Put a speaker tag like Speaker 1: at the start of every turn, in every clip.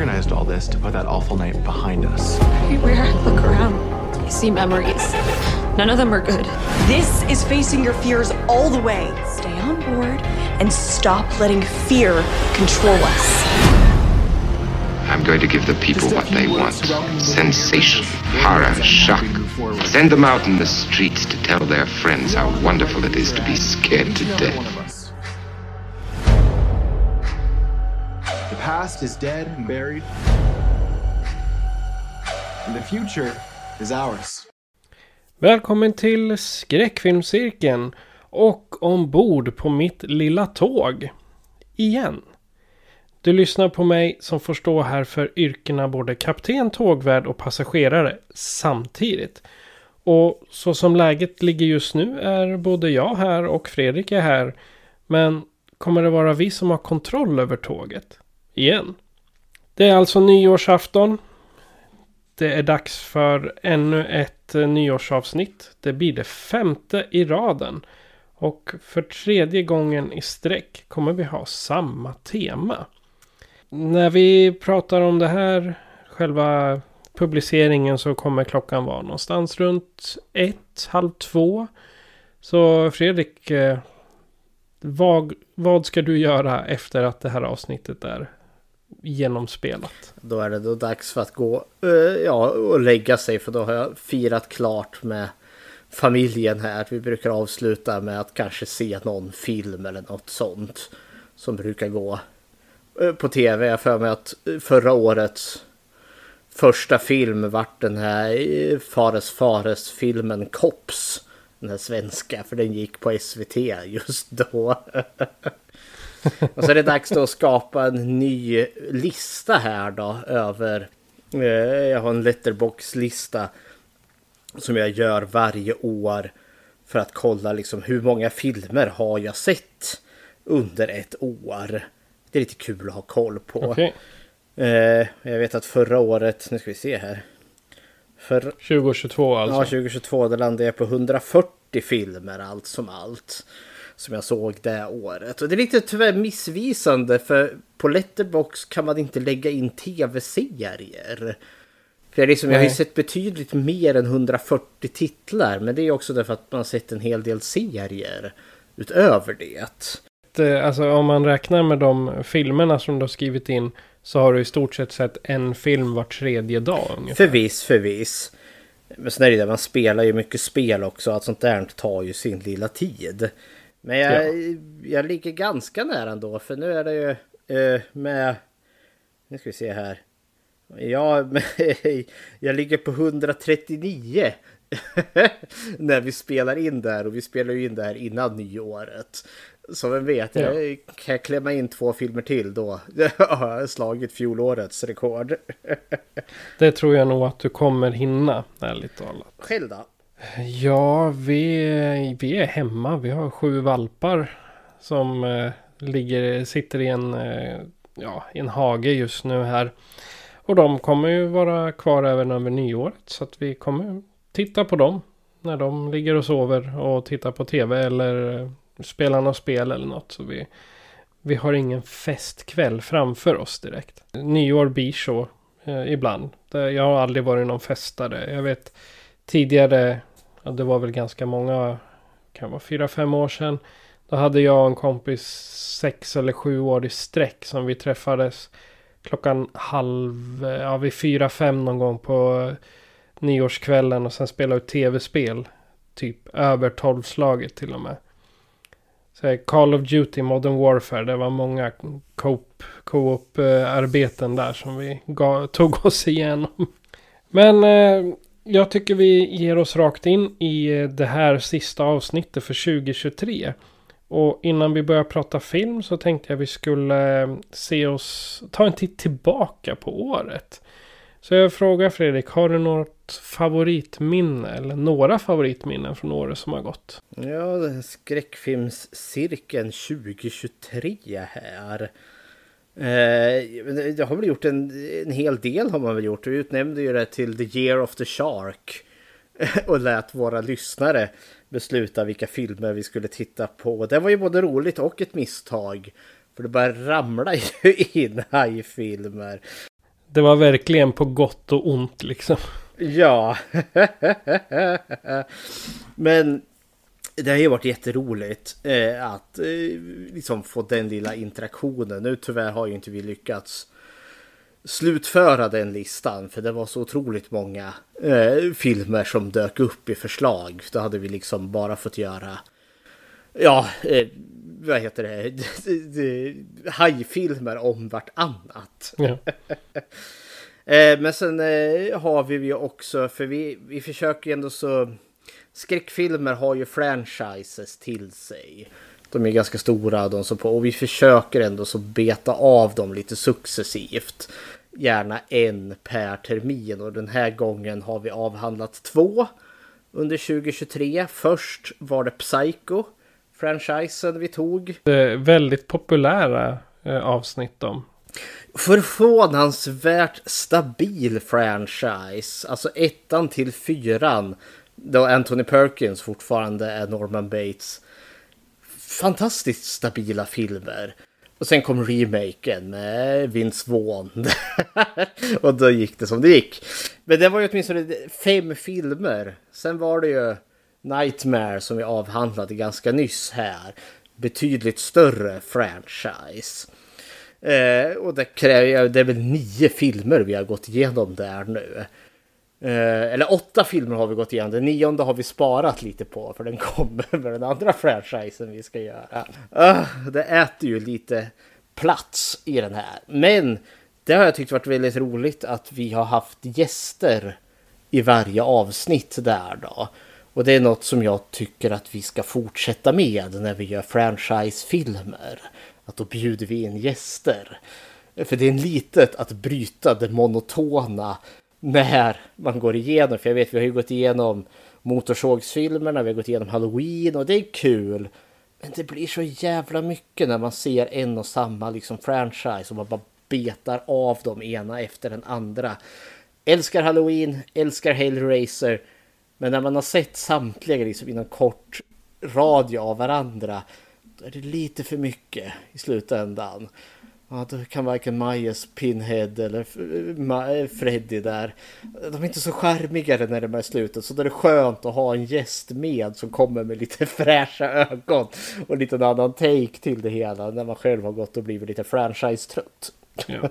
Speaker 1: Organized all this to put that awful night behind us.
Speaker 2: Everywhere I look around, I see memories. None of them are good.
Speaker 3: This is facing your fears all the way. Stay on board and stop letting fear control us.
Speaker 4: I'm going to give the people what they want sensation, horror, shock. Send them out in the streets to tell their friends how wonderful it is to be scared to death.
Speaker 1: Past is dead and buried. And the future is ours.
Speaker 5: Välkommen till skräckfilmscirkeln och ombord på mitt lilla tåg. Igen. Du lyssnar på mig som får stå här för yrkena både kapten, tågvärd och passagerare samtidigt. Och så som läget ligger just nu är både jag här och Fredrik är här. Men kommer det vara vi som har kontroll över tåget? Igen. Det är alltså nyårsafton. Det är dags för ännu ett eh, nyårsavsnitt. Det blir det femte i raden. Och för tredje gången i sträck kommer vi ha samma tema. När vi pratar om det här, själva publiceringen så kommer klockan vara någonstans runt ett, halv två. Så Fredrik, eh, vad, vad ska du göra efter att det här avsnittet är genomspelat?
Speaker 6: Då är det då dags för att gå eh, ja, och lägga sig för då har jag firat klart med familjen här. Vi brukar avsluta med att kanske se någon film eller något sånt som brukar gå eh, på tv. Jag för mig att eh, förra årets första film vart den här Fares Fares filmen Kops. Den här svenska, för den gick på SVT just då. Och så är det dags då att skapa en ny lista här då över... Eh, jag har en letterbox-lista som jag gör varje år för att kolla liksom hur många filmer har jag sett under ett år. Det är lite kul att ha koll på.
Speaker 5: Okej.
Speaker 6: Eh, jag vet att förra året, nu ska vi se här. För,
Speaker 5: 2022 alltså.
Speaker 6: Ja, 2022 då landade jag på 140 filmer allt som allt. Som jag såg det året. Och det är lite tyvärr missvisande för på Letterbox kan man inte lägga in tv-serier. För jag, liksom, jag har ju sett betydligt mer än 140 titlar. Men det är också därför att man har sett en hel del serier utöver det.
Speaker 5: Alltså om man räknar med de filmerna som du har skrivit in så har du i stort sett sett en film var tredje dag ungefär.
Speaker 6: Förvis, förvis. Men sen är det det, man spelar ju mycket spel också. Att sånt där tar ju sin lilla tid. Men jag, jag ligger ganska nära ändå. För nu är det ju eh, med... Nu ska vi se här. Ja, men, jag ligger på 139. när vi spelar in där. Och vi spelar ju in det här innan nyåret. Så vem vet,
Speaker 5: Ja.
Speaker 6: jag kan jag klämma in två filmer till då. har jag slagit fjolårets rekord.
Speaker 5: Det tror jag nog att du kommer hinna, ärligt talat.
Speaker 6: Själv då?
Speaker 5: Ja, vi, vi är hemma. Vi har sju valpar som eh, ligger, sitter i en, eh, ja, i en hage just nu här. Och de kommer ju vara kvar även över nyåret. Så att vi kommer titta på dem när de ligger och sover och tittar på tv eller eh, spelar något spel eller något. Så vi, vi har ingen festkväll framför oss direkt. Nyår blir så eh, ibland. Jag har aldrig varit någon festare. Jag vet tidigare, ja, det var väl ganska många, kan vara fyra, fem år sedan. Då hade jag och en kompis sex eller sju år i sträck som vi träffades klockan halv, ja vid fyra, fem någon gång på eh, nyårskvällen och sen spelade ut tv-spel. Typ över tolvslaget till och med. Så eh, Call of Duty Modern Warfare, det var många co-op, co-op-arbeten eh, där som vi gav, tog oss igenom. Men eh, jag tycker vi ger oss rakt in i det här sista avsnittet för 2023. Och innan vi börjar prata film så tänkte jag vi skulle eh, se oss, ta en titt tillbaka på året. Så jag frågar Fredrik, har du något favoritminne eller några favoritminnen från året som har gått?
Speaker 6: Ja, skräckfilmscirkeln 2023 här. Eh, det har väl gjort en, en hel del har man väl gjort. Vi utnämnde ju det till The Year of the Shark. och lät våra lyssnare besluta vilka filmer vi skulle titta på. Det var ju både roligt och ett misstag. För det började ramla in hajfilmer.
Speaker 5: Det var verkligen på gott och ont liksom.
Speaker 6: Ja. Men det har ju varit jätteroligt eh, att eh, liksom få den lilla interaktionen. Nu tyvärr har ju inte vi lyckats slutföra den listan för det var så otroligt många eh, filmer som dök upp i förslag. Då hade vi liksom bara fått göra ja, eh, vad heter det, hajfilmer om vartannat. Ja. eh, men sen eh, har vi ju också, för vi, vi försöker ändå så, skräckfilmer har ju franchises till sig. De är ganska stora de som på och vi försöker ändå så beta av dem lite successivt. Gärna en per termin och den här gången har vi avhandlat två under 2023. Först var det Psycho, franchisen vi tog.
Speaker 5: Väldigt populära eh, avsnitt de.
Speaker 6: Förvånansvärt stabil franchise. Alltså ettan till fyran. Då Anthony Perkins fortfarande är Norman Bates fantastiskt stabila filmer. Och sen kom remaken med Vince Vaughn. och då gick det som det gick. Men det var ju åtminstone fem filmer. Sen var det ju Nightmare som vi avhandlade ganska nyss här. Betydligt större franchise. Eh, och det, kräver, det är väl nio filmer vi har gått igenom där nu. Eh, eller åtta filmer har vi gått igenom. Den nionde har vi sparat lite på för den kommer med den andra franchisen vi ska göra. Uh, det äter ju lite plats i den här. Men det har jag tyckt varit väldigt roligt att vi har haft gäster i varje avsnitt där då. Och det är något som jag tycker att vi ska fortsätta med när vi gör franchisefilmer. Att då bjuder vi in gäster. För det är en litet att bryta det monotona när man går igenom. För jag vet, vi har ju gått igenom Motorsågsfilmerna, vi har gått igenom Halloween och det är kul. Men det blir så jävla mycket när man ser en och samma liksom franchise och man bara betar av dem ena efter den andra. Älskar Halloween, älskar Hellraiser. Men när man har sett samtliga liksom inom kort radie av varandra. Då är det lite för mycket i slutändan. Ja, då kan varken Majas Pinhead eller Freddy där. De är inte så charmigare när de är slutet. Så då är det skönt att ha en gäst med som kommer med lite fräscha ögon. Och lite annan take till det hela. När man själv har gått och blivit lite franchise-trött.
Speaker 5: Ja.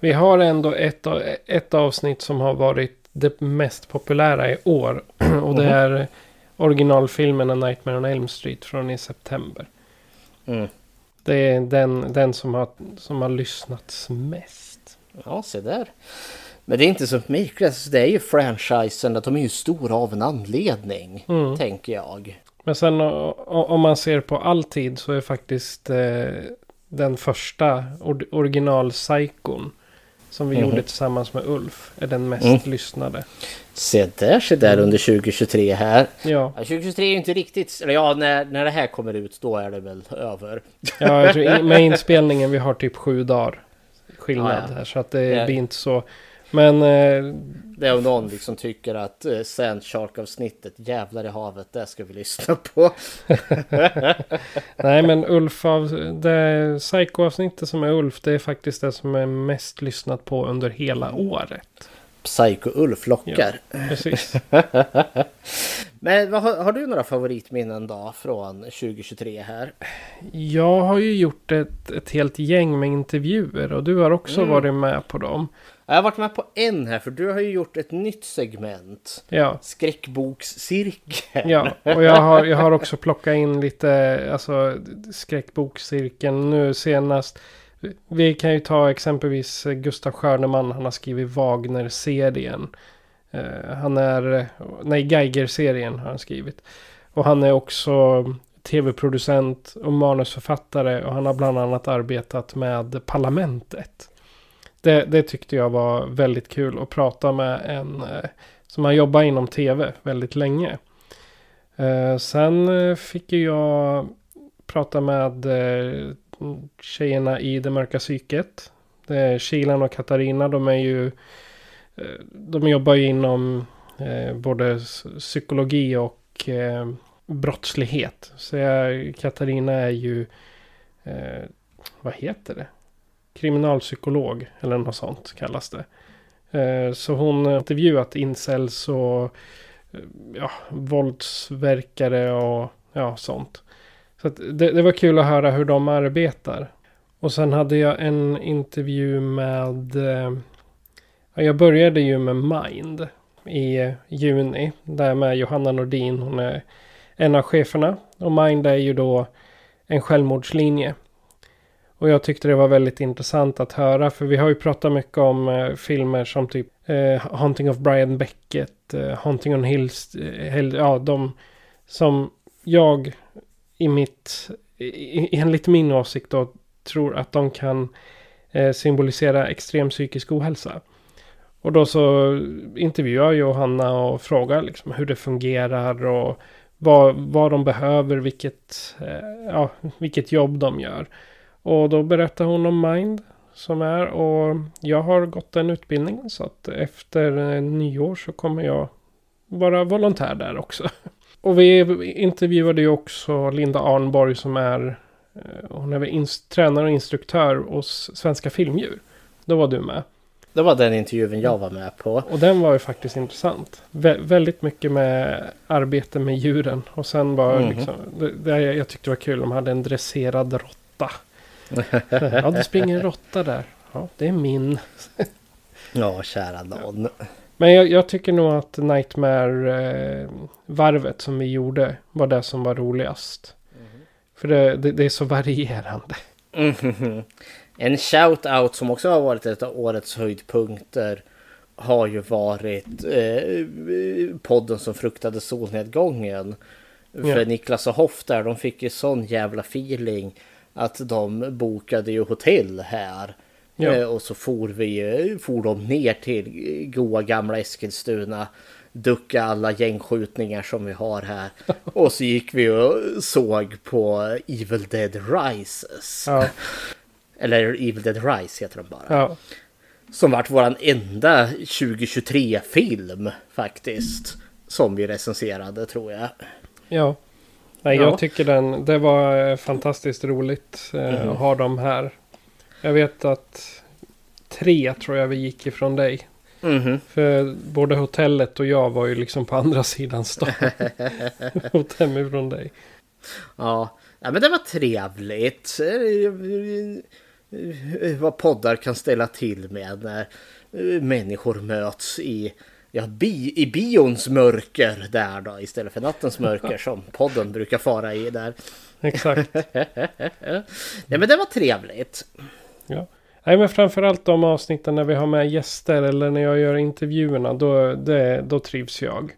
Speaker 5: Vi har ändå ett, ett avsnitt som har varit det mest populära i år. Och det mhm. är originalfilmen A Nightmare on Elm Street från i september. Mm. Det är den, den som, har, som har lyssnats mest.
Speaker 6: Ja, se där. Men det är inte så märkligt. Alltså, det är ju franchisen. Att de är ju stora av en anledning. Mm. Tänker jag.
Speaker 5: Men sen om man ser på alltid så är faktiskt eh, den första or original Psykon som vi mm. gjorde tillsammans med Ulf är den mest mm. lyssnade.
Speaker 6: Se där, se där under 2023 här. Ja. 2023 är inte riktigt, eller ja när, när det här kommer ut då är det väl över.
Speaker 5: Ja, jag tror, med inspelningen vi har typ sju dagar skillnad ja, ja. här så att det ja. blir inte så. Men... Eh,
Speaker 6: det är om någon liksom tycker att eh, Sand Shark-avsnittet Jävlar i havet, det ska vi lyssna på.
Speaker 5: Nej men Ulf, av, det Psycho-avsnittet som är Ulf, det är faktiskt det som är mest lyssnat på under hela året.
Speaker 6: Psycho-Ulf lockar.
Speaker 5: Ja, precis.
Speaker 6: Men har, har, du några favoritminnen då från 2023 här?
Speaker 5: Jag har ju gjort ett, ett helt gäng med intervjuer och du har också mm. varit med på dem.
Speaker 6: Jag har varit med på en här för du har ju gjort ett nytt segment.
Speaker 5: Ja.
Speaker 6: Skräckbokscirkeln.
Speaker 5: Ja, och jag har, jag har också plockat in lite alltså, skräckbokscirkeln nu senast. Vi kan ju ta exempelvis Gustav Stjärneman. Han har skrivit Wagner-serien. Uh, han är, nej Geiger-serien har han skrivit. Och han är också tv-producent och manusförfattare och han har bland annat arbetat med Parlamentet. Det, det tyckte jag var väldigt kul att prata med en eh, som har jobbat inom tv väldigt länge. Eh, sen eh, fick jag prata med tjejerna i Det mörka psyket. Kilan och Katarina, de är ju... De jobbar ju inom både psykologi och brottslighet. Så jag, Katarina är ju... Vad heter det? Kriminalpsykolog eller något sånt kallas det. Eh, så hon har intervjuat incels och eh, ja, våldsverkare och ja, sånt. Så det, det, var kul att höra hur de arbetar. Och sen hade jag en intervju med... Eh, ja, jag började ju med Mind i juni. Där med Johanna Nordin. Hon är en av cheferna. Och Mind är ju då en självmordslinje. Och jag tyckte det var väldigt intressant att höra. För vi har ju pratat mycket om eh, filmer som typ eh, Haunting of Brian Beckett. Eh, Haunting on Hills. Eh, ja, de som jag i mitt, i, enligt min åsikt då, tror att de kan eh, symbolisera extrem psykisk ohälsa. Och då så intervjuar jag Johanna och frågar liksom hur det fungerar och vad, vad de behöver, vilket, eh, ja, vilket jobb de gör. Och då berättar hon om Mind som är och jag har gått den utbildningen så att efter nyår så kommer jag vara volontär där också. Och vi intervjuade ju också Linda Arnborg som är eh, hon är väl tränare och instruktör hos Svenska Filmdjur. Då var du med.
Speaker 6: Det var den intervjun jag var med på.
Speaker 5: Och den var ju faktiskt intressant. Vä väldigt mycket med arbete med djuren. Och sen var mm -hmm. liksom, det, det, jag tyckte det var kul, de hade en dresserad råtta. ja, det springer en råtta där. Ja, det är min.
Speaker 6: ja, kära någon.
Speaker 5: Men jag, jag, tycker nog att Nightmare-varvet som vi gjorde var det som var roligast. Mm. För det, det, det, är så varierande.
Speaker 6: Mm. En shout-out som också har varit ett av årets höjdpunkter har ju varit eh, podden som fruktade solnedgången. För ja. Niklas och Hoff där, de fick ju sån jävla feeling att de bokade ju hotell här. Ja. Eh, och så for vi for de ner till goa gamla Eskilstuna. Ducka alla gängskjutningar som vi har här. Och så gick vi och såg på Evil Dead Rises. Ja. Eller Evil Dead Rise heter de bara. Ja. Som vart våran enda 2023-film faktiskt. Som vi recenserade tror jag.
Speaker 5: Ja. Nej, jag tycker den, det var eh, fantastiskt roligt eh, mm. att ha dem här. Jag vet att tre tror jag vi gick ifrån dig. Mm. För både hotellet och jag var ju liksom på andra sidan stan. Åt hemifrån dig.
Speaker 6: Ja. ja, men det var trevligt. Vad poddar kan ställa till med när människor möts i ja, bi, i bions mörker där då istället för nattens mörker som podden brukar fara i där.
Speaker 5: Exakt.
Speaker 6: Nej men det var trevligt.
Speaker 5: Ja. Nej men framförallt de avsnitten när vi har med gäster eller när jag gör intervjuerna då, det, då trivs jag.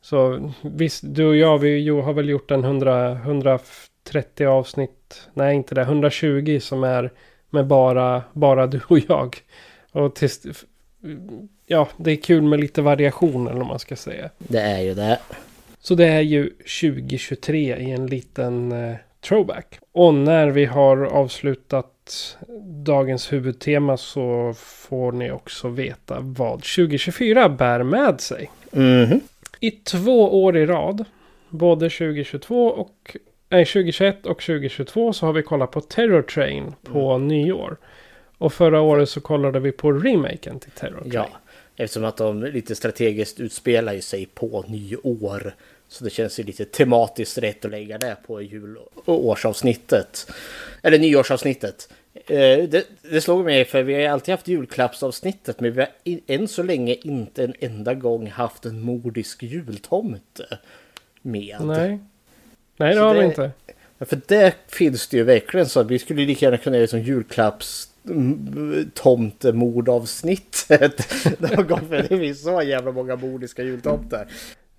Speaker 5: Så visst, du och jag vi har väl gjort en 100, 130 avsnitt. Nej inte det, 120 som är med bara, bara du och jag. Och tills, ja, det är kul med lite variation eller vad man ska säga.
Speaker 6: Det är ju det.
Speaker 5: Så det är ju 2023 i en liten eh, throwback. Och när vi har avslutat dagens huvudtema så får ni också veta vad 2024 bär med sig.
Speaker 6: Mm.
Speaker 5: I två år i rad, både 2022 och nej, 2021 och 2022 så har vi kollat på Terror Train på mm. nyår. Och förra året så kollade vi på remaken till Terror Train.
Speaker 6: Ja, eftersom att de lite strategiskt utspelar sig på nyår. Så det känns ju lite tematiskt rätt att lägga det på jul och årsavsnittet. Eller nyårsavsnittet. Eh, det, det slog mig för vi har alltid haft julklappsavsnittet men vi har än så länge inte en enda gång haft en mordisk jultomte med.
Speaker 5: Nej, Nej det har vi inte.
Speaker 6: För det finns det ju verkligen så vi skulle lika gärna kunna göra som julklapps tomtemordavsnittet. Någon gång för det finns så jävla många mordiska jultomtar.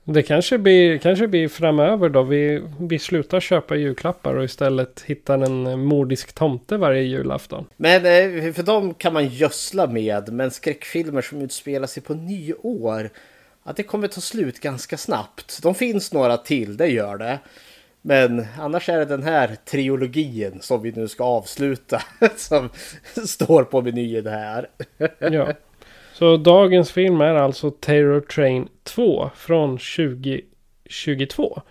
Speaker 5: Det kanske blir, kanske blir framöver då. Vi, vi slutar köpa julklappar och istället hittar en mordisk tomte varje julafton.
Speaker 6: Men eh, för dem kan man gödsla med. Men skräckfilmer som utspelar sig på nyår. Att det kommer ta slut ganska snabbt. De finns några till, det gör det. Men annars är det den här trilogin som vi nu ska avsluta. Som står på menyn här.
Speaker 5: Ja. Så dagens film är alltså Terror Train 2 från 2022.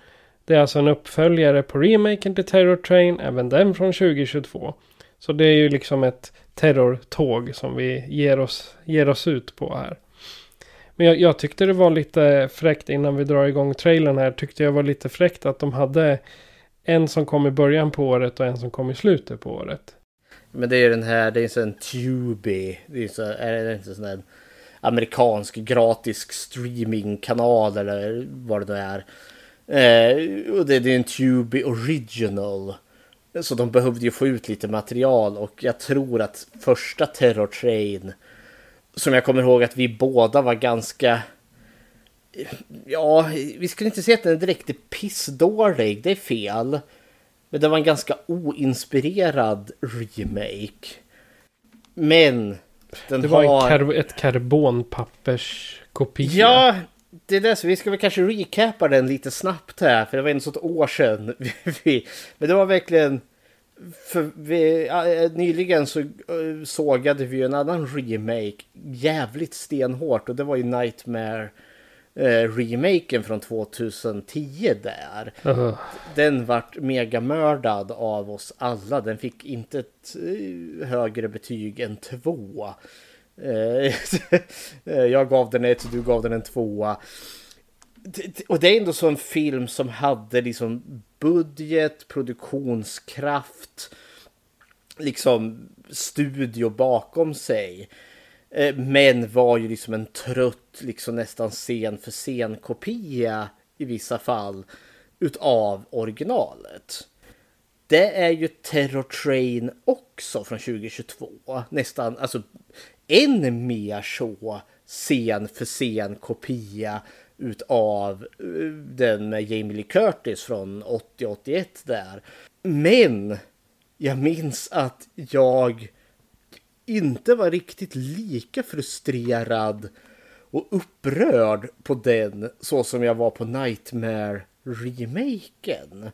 Speaker 5: Det är alltså en uppföljare på remaken till Terror Train, även den från 2022. Så det är ju liksom ett terrortåg som vi ger oss, ger oss ut på här. Men jag, jag, tyckte det var lite fräckt innan vi drar igång trailern här. Tyckte jag var lite fräckt att de hade en som kom i början på året och en som kom i slutet på året.
Speaker 6: Men det är ju den här, det är en sån Tubi. Det är, så, är det inte sån där amerikansk gratis streamingkanal eller vad det nu är. Eh, och det, det är en Tubi original. Så de behövde ju få ut lite material och jag tror att första Terror Train som jag kommer ihåg att vi båda var ganska Ja, vi skulle inte säga att den direkt är pissdålig, det är fel. Men det var en ganska oinspirerad remake. Men
Speaker 5: den det var har... kar ett karbonpapperskopia.
Speaker 6: Ja, det är det. Så vi ska väl kanske recapa den lite snabbt här. För det var ändå så ett år sedan. Men det var verkligen... För vi, nyligen så sågade vi en annan remake jävligt stenhårt och det var ju Nightmare eh, remaken från 2010 där. Uh -huh. Den vart megamördad av oss alla. Den fick inte ett eh, högre betyg än två. Eh, jag gav den ett, du gav den en tvåa. Och det är ändå så en film som hade liksom budget, produktionskraft, liksom studio bakom sig. Eh, men var ju liksom en trött, liksom nästan scen för scen kopia i vissa fall utav originalet. Det är ju Terror Train också från 2022. Nästan, alltså än mer så scen för scen kopia utav eh, den med Jamie Lee Curtis från 80-81 där. Men jag minns att jag inte var riktigt lika frustrerad och upprörd på den så som jag var på Nightmare-remaken.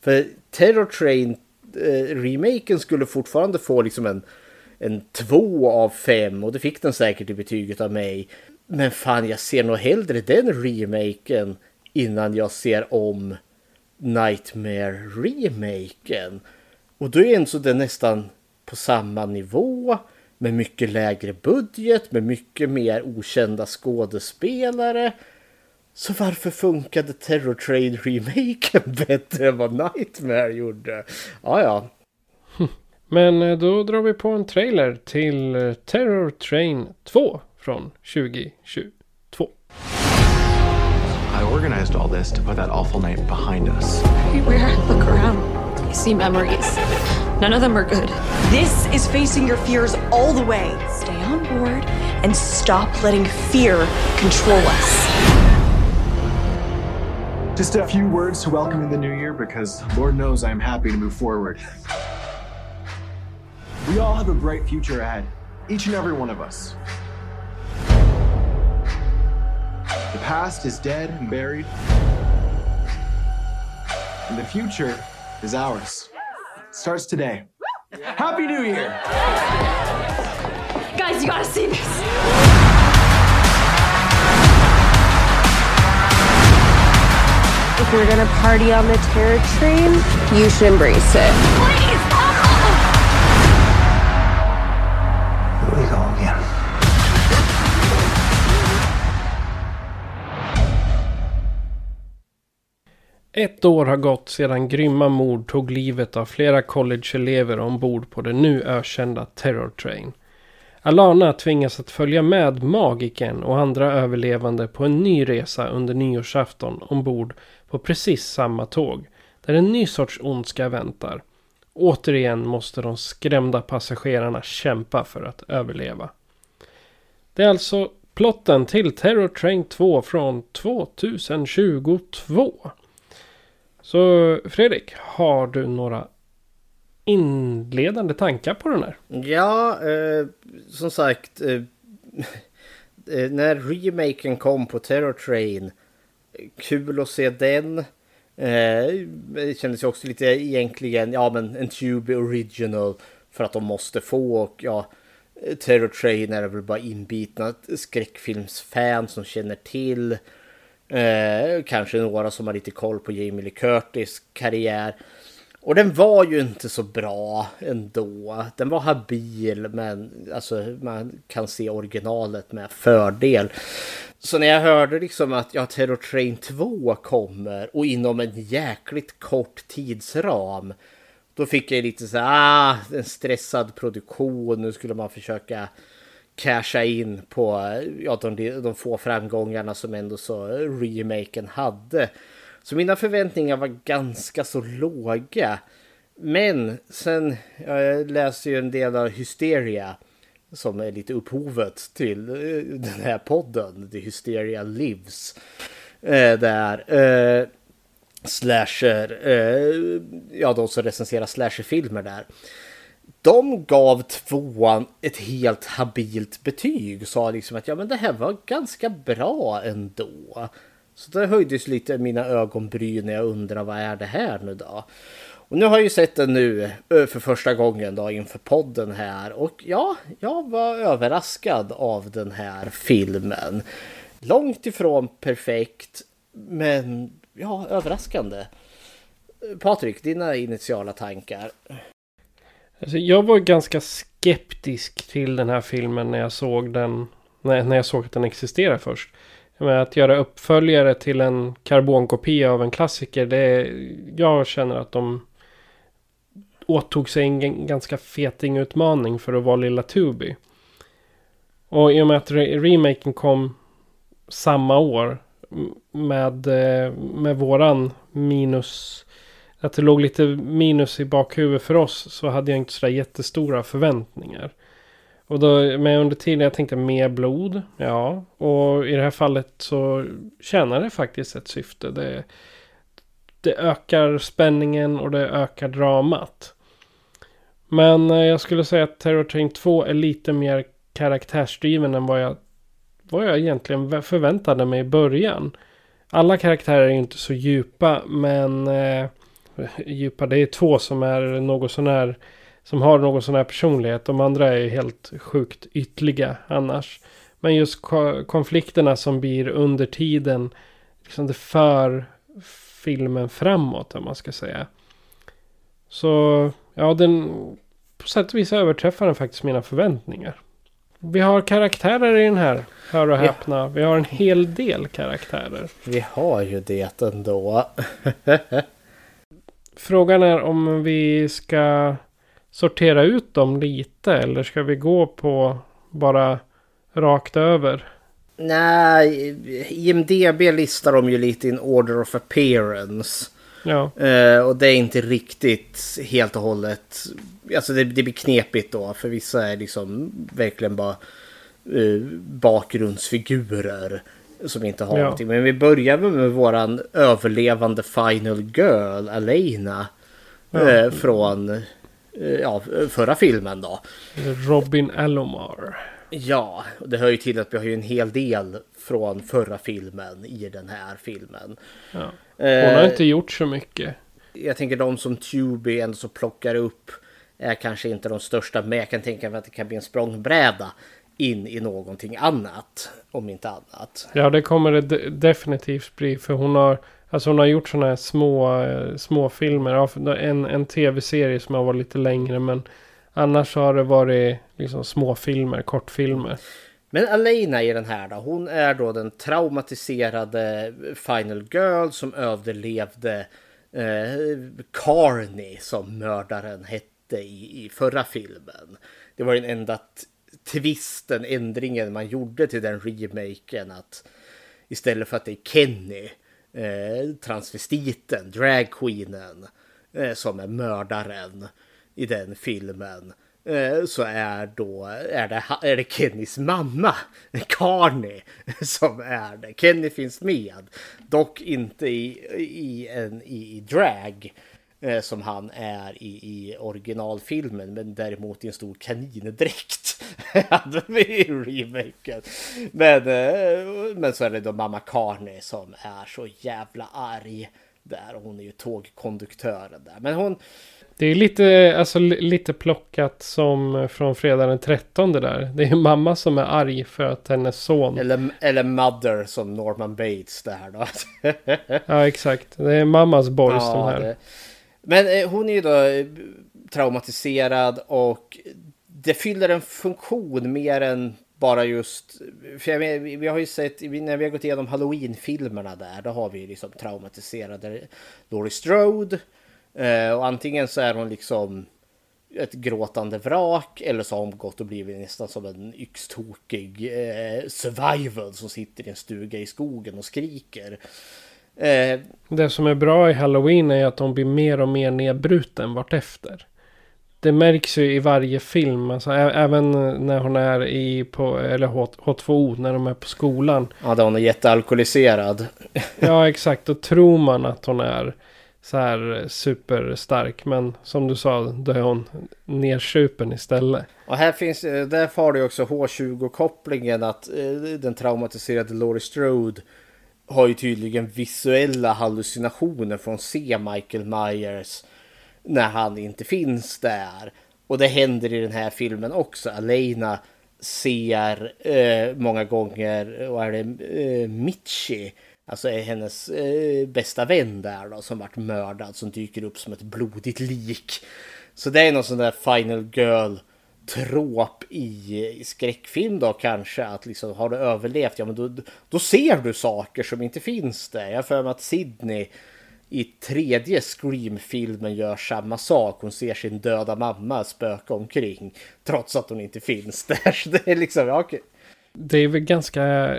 Speaker 6: För Terror Train eh, remaken skulle fortfarande få liksom en, en två av fem och det fick den säkert i betyget av mig. Men fan, jag ser nog hellre den remaken innan jag ser om Nightmare-remaken. Och då är alltså den nästan på samma nivå med mycket lägre budget, med mycket mer okända skådespelare. Så varför funkade Terror Trade remaken bättre än vad Nightmare gjorde? Ja, ja. Hm.
Speaker 5: Men eh, då drar vi på en trailer till eh, Terror Train 2 från 2022.
Speaker 1: I organized all this to put that awful night behind us.
Speaker 2: Everywhere I look around, I see memories. None of them are good.
Speaker 3: This is facing your fears all the way. Stay on board and stop letting fear control us.
Speaker 1: Just a few words to welcome in the new year because Lord knows I'm happy to move forward. We all have a bright future ahead, each and every one of us. The past is dead and buried, and the future is ours starts today. Happy New Year!
Speaker 2: Guys, you gotta see this.
Speaker 7: If you're gonna party on the terror train, you should embrace it.
Speaker 2: Please!
Speaker 5: Ett år har gått sedan grymma mord tog livet av flera collegeelever ombord på den nu ökända Terror Train. Alana tvingas att följa med magiken och andra överlevande på en ny resa under nyårsafton ombord på precis samma tåg. Där en ny sorts ondska väntar. Återigen måste de skrämda passagerarna kämpa för att överleva. Det är alltså plotten till Terror Train 2 från 2022. Så Fredrik, har du några inledande tankar på den här?
Speaker 6: Ja, eh, som sagt. Eh, eh, när remaken kom på Terror Train. Kul att se den. Eh, det kändes ju också lite egentligen, ja men en Tube original. För att de måste få och ja. Terror Train är väl bara inbitna skräckfilmsfans som känner till. Eh, kanske några som har lite koll på Jamie Lee Curtis karriär. Och den var ju inte så bra ändå. Den var habil men alltså, man kan se originalet med fördel. Så när jag hörde liksom att ja, Terror Train 2 kommer och inom en jäkligt kort tidsram. Då fick jag lite så här, ah, en stressad produktion. Nu skulle man försöka casha in på ja, de, de få framgångarna som ändå så remaken hade. Så mina förväntningar var ganska så låga. Men sen, jag läste ju en del av Hysteria som är lite upphovet till eh, den här podden, The Hysteria Lives. Eh, där eh, slasher, eh, ja de som recenserar slasherfilmer där. De gav tvåan ett helt habilt betyg. Sa liksom att ja men det här var ganska bra ändå. Så det höjdes lite mina ögonbryn när jag undrar vad är det här nu då? Och nu har jag ju sett den nu för första gången då inför podden här och ja, jag var överraskad av den här filmen. Långt ifrån perfekt, men ja, överraskande. Patrik, dina initiala tankar?
Speaker 5: Alltså, jag var ganska skeptisk till den här filmen när jag såg den. När, när jag såg att den existerade först. Men att göra uppföljare till en karbonkopia av en klassiker. Det är, jag känner att de åtog sig en ganska feting utmaning för att vara lilla Tubi. Och i och med att remaken kom samma år med, eh, med våran minus att det låg lite minus i bakhuvudet för oss så hade jag inte sådär jättestora förväntningar. Och då, men under tiden jag tänkte mer blod, ja. Och i det här fallet så tjänar det faktiskt ett syfte. Det, det ökar spänningen och det ökar dramat. Men eh, jag skulle säga att Terror Train 2 är lite mer karaktärsdriven än vad jag, vad jag egentligen förväntade mig i början. Alla karaktärer är inte så djupa men eh, djupa. Det är två som är något sånär. Som har någon sån här personlighet. De andra är helt sjukt ytliga annars. Men just konflikterna som blir under tiden. Liksom det för filmen framåt om man ska säga. Så ja, den på sätt och vis överträffar den faktiskt mina förväntningar. Vi har karaktärer i den här. Hör och häpna. Vi har en hel del karaktärer.
Speaker 6: Vi har ju det ändå.
Speaker 5: Frågan är om vi ska sortera ut dem lite. Eller ska vi gå på bara rakt över?
Speaker 6: Nej, IMDB listar dem ju lite in order of appearance.
Speaker 5: Ja.
Speaker 6: Uh, och det är inte riktigt helt och hållet. Alltså det, det blir knepigt då. För vissa är liksom verkligen bara uh, bakgrundsfigurer. Som inte har ja. någonting. Men vi börjar med våran överlevande final girl, Alena. Ja. Eh, från eh, ja, förra filmen då.
Speaker 5: Robin Alomar.
Speaker 6: Ja, det hör ju till att vi har ju en hel del från förra filmen i den här filmen.
Speaker 5: Ja. Hon har eh, inte gjort så mycket.
Speaker 6: Jag tänker de som Tubi ändå så plockar upp är kanske inte de största, men jag kan tänka mig att det kan bli en språngbräda in i någonting annat. Om inte annat.
Speaker 5: Ja, det kommer det definitivt bli. För hon har, alltså hon har gjort sådana här små, eh, små filmer. En, en tv-serie som har varit lite längre. Men annars har det varit liksom små filmer, kortfilmer.
Speaker 6: Men Alena i den här då, hon är då den traumatiserade Final Girl som överlevde eh, Carney som mördaren hette i, i förra filmen. Det var den enda twisten, ändringen man gjorde till den remaken att istället för att det är Kenny, eh, transvestiten, dragqueenen eh, som är mördaren i den filmen eh, så är då är det, är det Kennys mamma, Carney, som är det. Kenny finns med, dock inte i, i, en, i, i drag eh, som han är i, i originalfilmen, men däremot i en stor kanindräkt. i remaken. Men, eh, men så är det då mamma Carney som är så jävla arg där. Hon är ju tågkonduktören där. Men hon...
Speaker 5: Det är lite, alltså, lite plockat som från fredag den 13 där. Det är mamma som är arg för att hennes son...
Speaker 6: Eller, eller Mother som Norman Bates där då.
Speaker 5: ja exakt. Det är mammas boys ja, de här. Det...
Speaker 6: Men eh, hon är ju då eh, traumatiserad och det fyller en funktion mer än bara just... För jag vi har ju sett, när vi har gått igenom Halloween-filmerna där, då har vi liksom traumatiserade Laurie Strode. Eh, och antingen så är hon liksom ett gråtande vrak eller så har hon gått och blivit nästan som en yxtokig eh, survival som sitter i en stuga i skogen och skriker.
Speaker 5: Eh, det som är bra i Halloween är att hon blir mer och mer nedbruten vartefter det märks ju i varje film. Alltså, även när hon är i på, eller H, H2O, när de är på skolan.
Speaker 6: Ja, där hon är jättealkoholiserad.
Speaker 5: ja, exakt. Då tror man att hon är så här superstark. Men som du sa, då är hon nersupen istället.
Speaker 6: Och här finns, eh, där har du också H20-kopplingen att eh, den traumatiserade Laurie Strode har ju tydligen visuella hallucinationer från se Michael Myers när han inte finns där. Och det händer i den här filmen också. Alena ser eh, många gånger, och är det eh, Mitchie, alltså är hennes eh, bästa vän där då, som vart mördad, som dyker upp som ett blodigt lik. Så det är någon sån där Final Girl trop i, skräckfilm då kanske att liksom har du överlevt ja men då, då ser du saker som inte finns där. Jag för mig att Sydney i tredje Scream-filmen gör samma sak. Hon ser sin döda mamma spöka omkring trots att hon inte finns där. Så det är liksom, ja, okej.
Speaker 5: Det är väl ganska,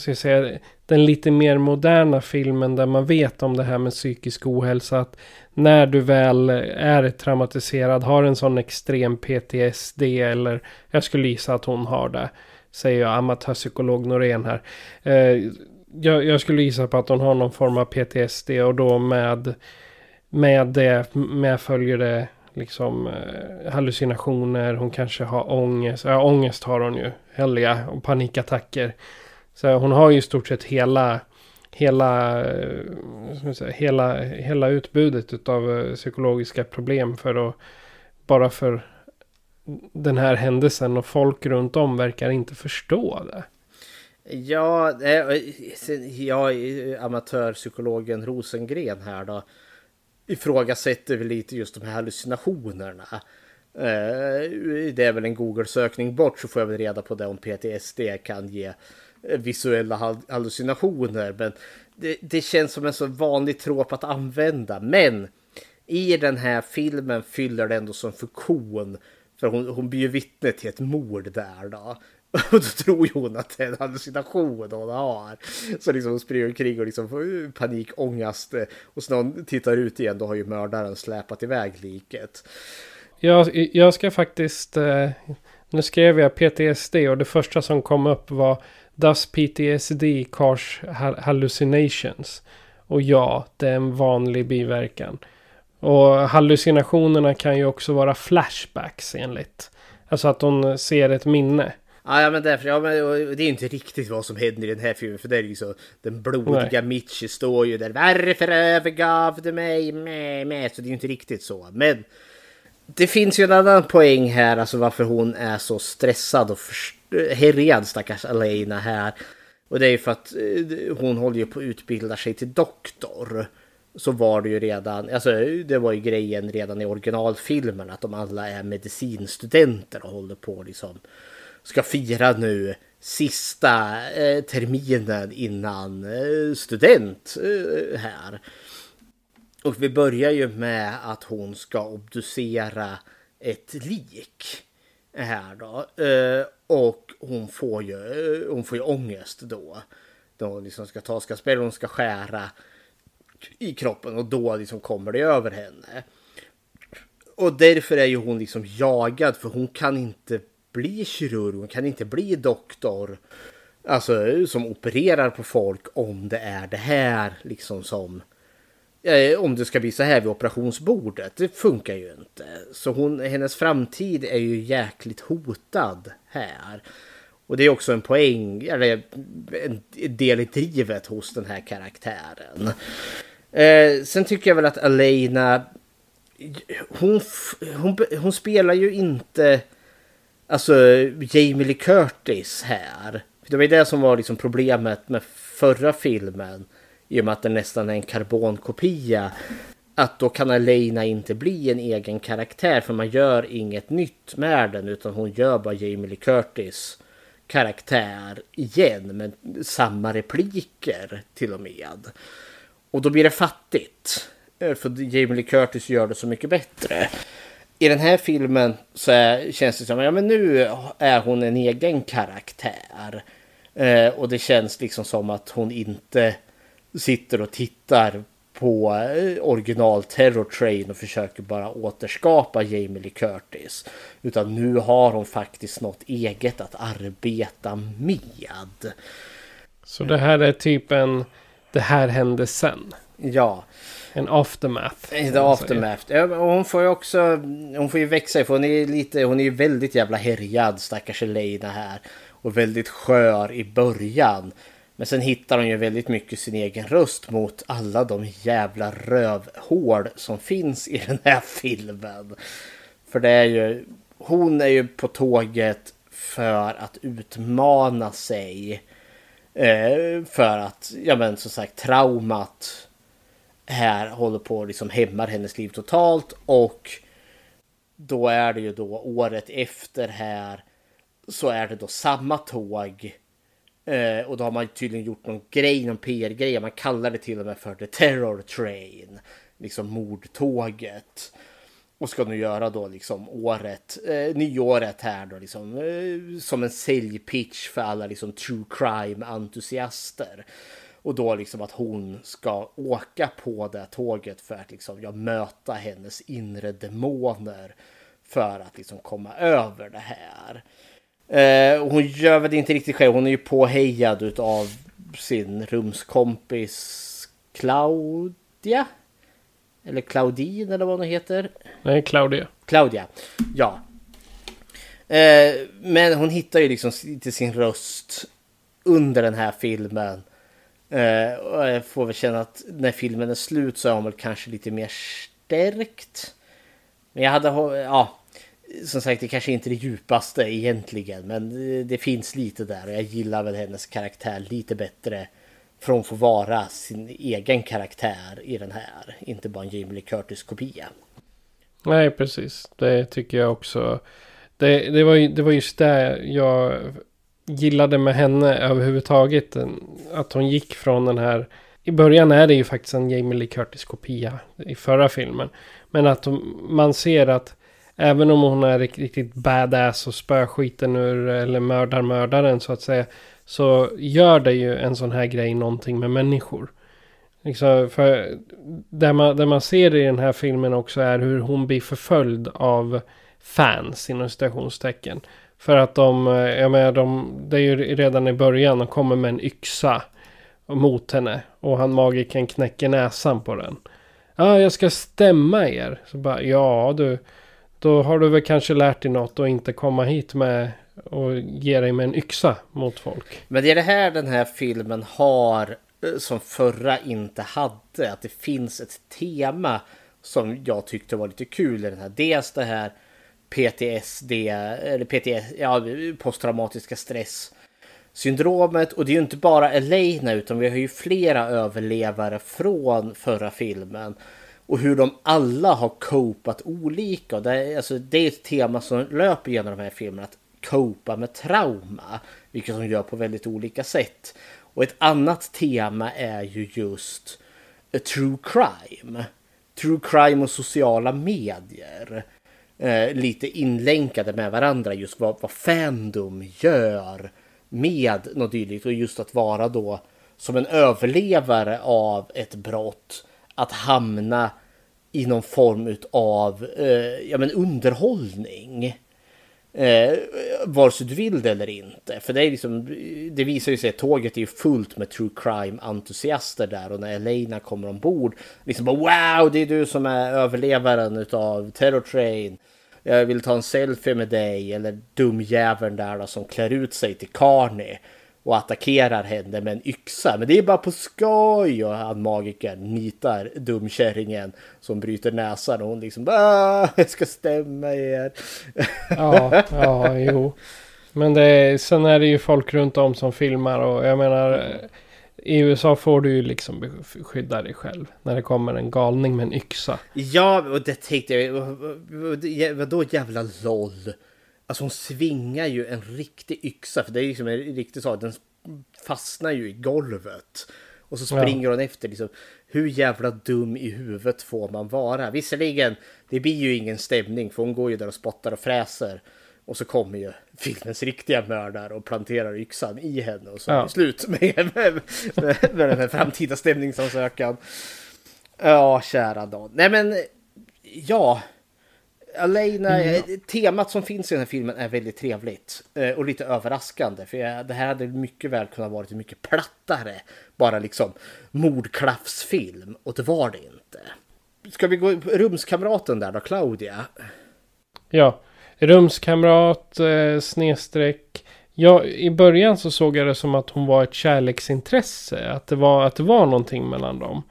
Speaker 5: ska jag säga, den lite mer moderna filmen där man vet om det här med psykisk ohälsa. Att när du väl är traumatiserad, har en sån extrem PTSD eller jag skulle gissa att hon har det. Säger jag amatörpsykolog Norén här. Eh, jag, jag, skulle gissa på att hon har någon form av PTSD och då med, med det med följer det liksom eh, hallucinationer. Hon kanske har ångest. Ja, ångest har hon ju. Helga och panikattacker. Så hon har ju i stort sett hela hela, eh, säga, hela, hela utbudet av eh, psykologiska problem för att bara för den här händelsen och folk runt om verkar inte förstå det.
Speaker 6: Ja, eh, jag, är amatörpsykologen Rosengren här då ifrågasätter väl lite just de här hallucinationerna. Det är väl en Google-sökning bort så får jag väl reda på det om PTSD kan ge Eh, visuella hallucinationer. Men det, det känns som en så vanlig tråp att använda. Men i den här filmen fyller det ändå som funktion. För hon, hon blir ju vittne till ett mord där då. Och då tror ju hon att det är en hallucination hon har. Så liksom hon springer omkring och liksom får uh, panikångest. Eh, och så när hon tittar ut igen då har ju mördaren släpat iväg liket.
Speaker 5: Jag, jag ska faktiskt... Eh, nu skrev jag PTSD och det första som kom upp var Does PTSD cause hallucinations? Och ja, det är en vanlig biverkan. Och hallucinationerna kan ju också vara flashbacks enligt. Alltså att hon ser ett minne.
Speaker 6: Ja, men därför, ja, men det är inte riktigt vad som händer i den här filmen. För det är ju så, den blodiga Mitchie står ju där. Varför övergav du mig? Med, med. Så det är ju inte riktigt så. Men det finns ju en annan poäng här, alltså varför hon är så stressad och Herén stackars Alena här. Och det är ju för att eh, hon håller ju på att utbilda sig till doktor. Så var det ju redan, alltså det var ju grejen redan i originalfilmen att de alla är medicinstudenter och håller på liksom ska fira nu sista eh, terminen innan eh, student eh, här. Och vi börjar ju med att hon ska obducera ett lik här då. Eh, och hon får ju, eh, hon får ju ångest då. Då hon liksom ska ta skaspel, hon ska skära i kroppen och då liksom kommer det över henne. och därför är ju hon liksom jagad för hon kan inte bli kirurg, hon kan inte bli doktor. Alltså som opererar på folk om det är det här liksom som eh, om det ska bli så här vid operationsbordet. Det funkar ju inte. Så hon, hennes framtid är ju jäkligt hotad här. Och det är också en poäng, eller en del i drivet hos den här karaktären. Eh, sen tycker jag väl att Alena, hon, hon, hon spelar ju inte alltså Jamie Lee Curtis här. Det var ju det som var liksom problemet med förra filmen. I och med att den nästan är en karbonkopia. Att då kan Elena inte bli en egen karaktär för man gör inget nytt med den utan hon gör bara Jamie Lee Curtis karaktär igen med samma repliker till och med. Och då blir det fattigt. Eh, för Jamie Lee Curtis gör det så mycket bättre. I den här filmen så är, känns det som att ja, nu är hon en egen karaktär. Eh, och det känns liksom som att hon inte sitter och tittar på eh, original Terror Train och försöker bara återskapa Jamie Lee Curtis. Utan nu har hon faktiskt något eget att arbeta med.
Speaker 5: Så det här är typ en det här hände sen?
Speaker 6: Ja.
Speaker 5: En aftermath.
Speaker 6: En aftermath. Ja, hon får ju också, hon får ju växa för hon är lite, hon är ju väldigt jävla härjad stackars Elena här. Och väldigt skör i början. Men sen hittar hon ju väldigt mycket sin egen röst mot alla de jävla rövhål som finns i den här filmen. För det är ju, hon är ju på tåget för att utmana sig. Eh, för att, ja men som sagt, traumat här håller på att liksom hämmar hennes liv totalt och då är det ju då året efter här så är det då samma tåg Eh, och då har man tydligen gjort någon grej, någon PR-grej. Man kallar det till och med för The Terror Train. Liksom mordtåget. Och ska nu göra då liksom året, eh, nyåret här då liksom. Eh, som en säljpitch för alla liksom true crime-entusiaster. Och då liksom att hon ska åka på det tåget för att liksom ja, möta hennes inre demoner. För att liksom komma över det här. Eh, hon gör väl inte riktigt själv. Hon är ju påhejad av sin rumskompis Claudia. Eller Claudine eller vad hon heter.
Speaker 5: Nej, Claudia.
Speaker 6: Claudia, ja. Eh, men hon hittar ju liksom till sin röst under den här filmen. Eh, och jag får väl känna att när filmen är slut så är hon väl kanske lite mer stärkt. Men jag hade, ja, som sagt, det kanske inte är det djupaste egentligen, men det finns lite där och jag gillar väl hennes karaktär lite bättre För hon får vara sin egen karaktär i den här, inte bara en Jamie Lee Curtis-kopia.
Speaker 5: Nej, precis. Det tycker jag också. Det, det, var, det var just det jag gillade med henne överhuvudtaget. Att hon gick från den här... I början är det ju faktiskt en Jamie Lee Curtis-kopia i förra filmen. Men att man ser att Även om hon är riktigt badass och spöar skiten ur eller mördar mördaren så att säga. Så gör det ju en sån här grej någonting med människor. Liksom, för det man, det man ser i den här filmen också är hur hon blir förföljd av fans inom citationstecken. För att de, eh, jag menar de, det är ju redan i början, de kommer med en yxa mot henne. Och han magiken knäcker näsan på den. Ja, ah, jag ska stämma er. Så bara, ja du. Då har du väl kanske lärt dig något och inte komma hit med och ge dig med en yxa mot folk.
Speaker 6: Men det är det här den här filmen har eh, som förra inte hade. Att det finns ett tema som jag tyckte var lite kul i den här. Dels det här PTSD, eller PTS, ja, posttraumatiska stress syndromet. Och det är ju inte bara Elena utan vi har ju flera överlevare från förra filmen. Och hur de alla har copat olika. Det är, alltså, det är ett tema som löper genom de här filmerna. Att copa med trauma. Vilket de gör på väldigt olika sätt. Och ett annat tema är ju just eh, true crime. True crime och sociala medier. Eh, lite inlänkade med varandra. Just vad, vad fandom gör med något dylikt. Och just att vara då som en överlevare av ett brott att hamna i någon form av eh, ja, men underhållning. Eh, vare sig du vill det eller inte. För det, är liksom, det visar ju sig att tåget är fullt med true crime-entusiaster där. Och när Elena kommer ombord, liksom bara wow, det är du som är överlevaren utav Terror Train. Jag vill ta en selfie med dig. Eller dumjäveln där då, som klär ut sig till Carney och attackerar henne med en yxa. Men det är bara på skoj! Och han magikern nitar dumkärringen som bryter näsan och hon liksom bara jag ska stämma er.
Speaker 5: Ja, ja, jo. Men det är, sen är det ju folk runt om som filmar och jag menar i USA får du ju liksom skydda dig själv när det kommer en galning med en yxa.
Speaker 6: Ja, och det tänkte jag. Vadå jävla LOL? Alltså hon svingar ju en riktig yxa. För det är ju som en riktig sak. Den fastnar ju i golvet. Och så springer ja. hon efter. Liksom, hur jävla dum i huvudet får man vara? Visserligen, det blir ju ingen stämning. För hon går ju där och spottar och fräser. Och så kommer ju filmens riktiga mördare och planterar yxan i henne. Och så ja. är det slut med, med, med, med den här framtida stämningsansökan. Ja, kära Dan. Nej men, ja. Alena, mm. temat som finns i den här filmen är väldigt trevligt eh, och lite överraskande. För det här hade mycket väl kunnat vara mycket plattare. Bara liksom mordklaffsfilm och det var det inte. Ska vi gå rumskamraten där då, Claudia?
Speaker 5: Ja, rumskamrat eh, snedstreck. Ja, i början så såg jag det som att hon var ett kärleksintresse. Att det var, att det var någonting mellan dem.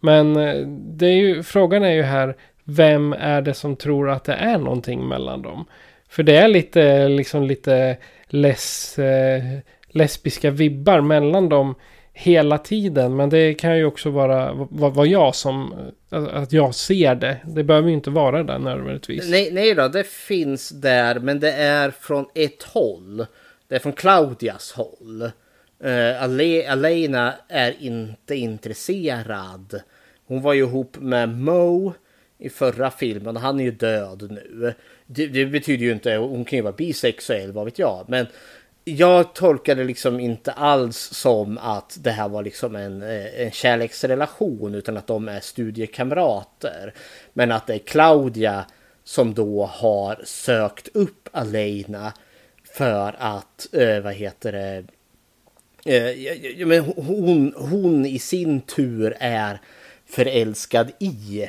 Speaker 5: Men eh, det är ju, frågan är ju här vem är det som tror att det är någonting mellan dem? För det är lite, liksom lite les, eh, lesbiska vibbar mellan dem hela tiden. Men det kan ju också vara vad, jag som, att jag ser det. Det behöver ju inte vara där nödvändigtvis.
Speaker 6: Nej, nej då, det finns där, men det är från ett håll. Det är från Claudias håll. Uh, Ale Alena är inte intresserad. Hon var ju ihop med Mo i förra filmen han är ju död nu. Det, det, betyder ju inte, hon kan ju vara bisexuell, vad vet jag. Men jag tolkade liksom inte alls som att det här var liksom en, eh, en kärleksrelation utan att de är studiekamrater. Men att det är Claudia som då har sökt upp Alena för att, eh, vad heter det, eh, men hon, hon i sin tur är förälskad i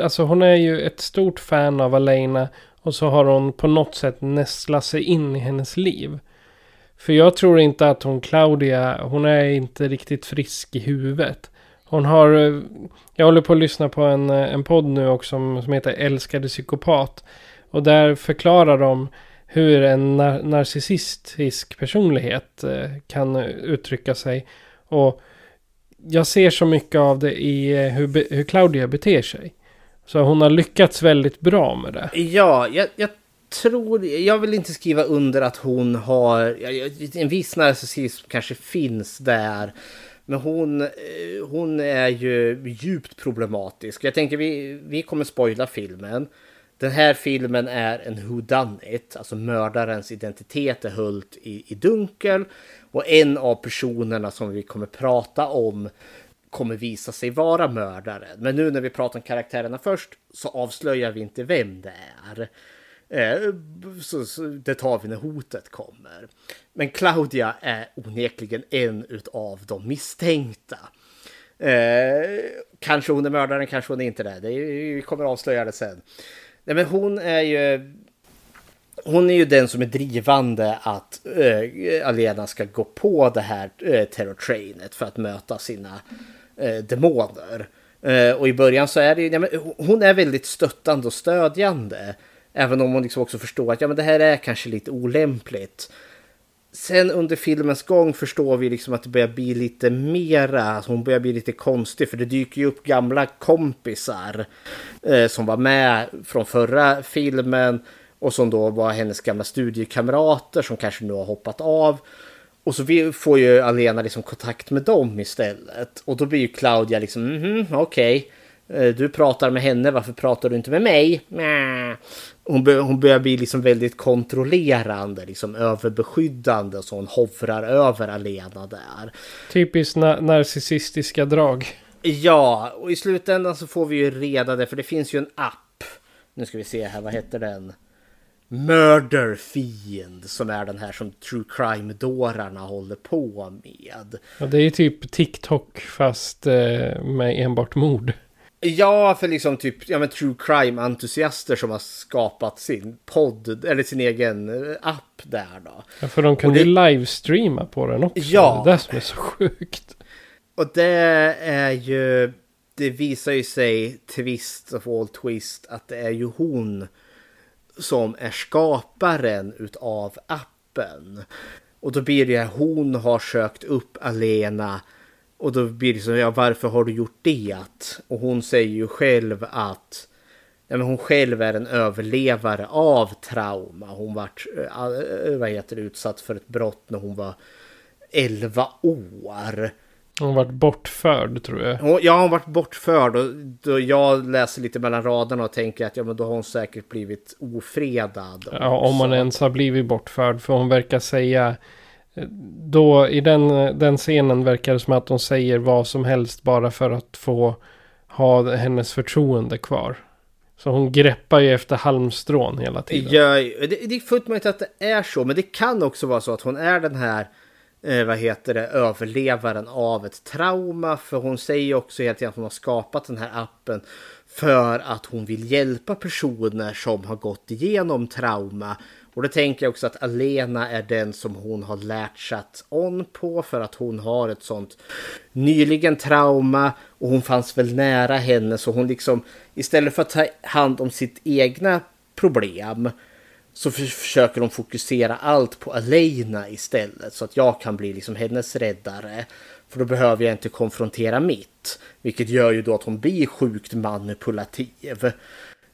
Speaker 5: Alltså hon är ju ett stort fan av Alena. Och så har hon på något sätt nästlat sig in i hennes liv. För jag tror inte att hon Claudia, hon är inte riktigt frisk i huvudet. Hon har, eh, jag håller på att lyssna på en, eh, en podd nu också som, som heter Älskade psykopat. Och där förklarar de hur en nar narcissistisk personlighet eh, kan uttrycka sig. Och jag ser så mycket av det i eh, hur, hur Claudia beter sig. Så hon har lyckats väldigt bra med det.
Speaker 6: Ja, jag, jag tror... Jag vill inte skriva under att hon har... En viss narcissism kanske finns där. Men hon, eh, hon är ju djupt problematisk. Jag tänker vi, vi kommer spoila filmen. Den här filmen är en who done it, alltså mördarens identitet är höllt i, i dunkel. Och en av personerna som vi kommer prata om kommer visa sig vara mördaren. Men nu när vi pratar om karaktärerna först så avslöjar vi inte vem det är. Eh, så, så, det tar vi när hotet kommer. Men Claudia är onekligen en av de misstänkta. Eh, kanske hon är mördaren, kanske hon är inte det. det är, vi kommer avslöja det sen. Nej, men hon är ju... Hon är ju den som är drivande att eh, Alena ska gå på det här eh, terrortrainet för att möta sina eh, demoner. Eh, och i början så är det ju, ja, men hon är väldigt stöttande och stödjande. Även om hon liksom också förstår att ja, men det här är kanske lite olämpligt. Sen under filmens gång förstår vi liksom att det börjar bli lite mera, alltså hon börjar bli lite konstig för det dyker ju upp gamla kompisar eh, som var med från förra filmen och som då var hennes gamla studiekamrater som kanske nu har hoppat av. Och så får ju Alena liksom kontakt med dem istället. Och då blir ju Claudia liksom, mhm, okej. Okay. Eh, du pratar med henne, varför pratar du inte med mig? Hon, bör, hon börjar bli liksom väldigt kontrollerande, liksom överbeskyddande så hon hovrar över Alena där.
Speaker 5: Typiskt na narcissistiska drag.
Speaker 6: Ja, och i slutändan så får vi ju reda det, för det finns ju en app. Nu ska vi se här, vad heter den? Murder Fiend som är den här som true crime-dårarna håller på med.
Speaker 5: Ja, det är ju typ TikTok fast eh, med enbart mord.
Speaker 6: Ja, för liksom typ ja, men true crime-entusiaster som har skapat sin podd eller sin egen eh, app där då.
Speaker 5: Ja, för de ju det... livestreama på den också. Ja. Det är det som är så sjukt.
Speaker 6: Och det är ju, det visar ju sig, twist of all twist, att det är ju hon som är skaparen utav appen. Och då blir det hon har sökt upp Alena och då blir det så, ja varför har du gjort det? Och hon säger ju själv att ja, men hon själv är en överlevare av trauma. Hon vart äh, vad heter det, utsatt för ett brott när hon var 11 år.
Speaker 5: Hon varit bortförd tror jag.
Speaker 6: Hon, ja, hon varit bortförd. Och då jag läser lite mellan raderna och tänker att ja, men då har hon säkert blivit ofredad.
Speaker 5: Ja, om man ens har blivit bortförd. För hon verkar säga... Då i den, den scenen verkar det som att hon säger vad som helst bara för att få ha hennes förtroende kvar. Så hon greppar ju efter halmstrån hela tiden.
Speaker 6: Ja, det, det är fullt möjligt att det är så. Men det kan också vara så att hon är den här eh, vad heter det, överlevaren av ett trauma. För hon säger också helt enkelt att hon har skapat den här appen för att hon vill hjälpa personer som har gått igenom trauma. Och det tänker jag också att Alena är den som hon har lärt on på för att hon har ett sånt nyligen trauma och hon fanns väl nära henne så hon liksom istället för att ta hand om sitt egna problem så försöker de fokusera allt på Alena istället så att jag kan bli liksom hennes räddare. För då behöver jag inte konfrontera mitt. Vilket gör ju då att hon blir sjukt manipulativ.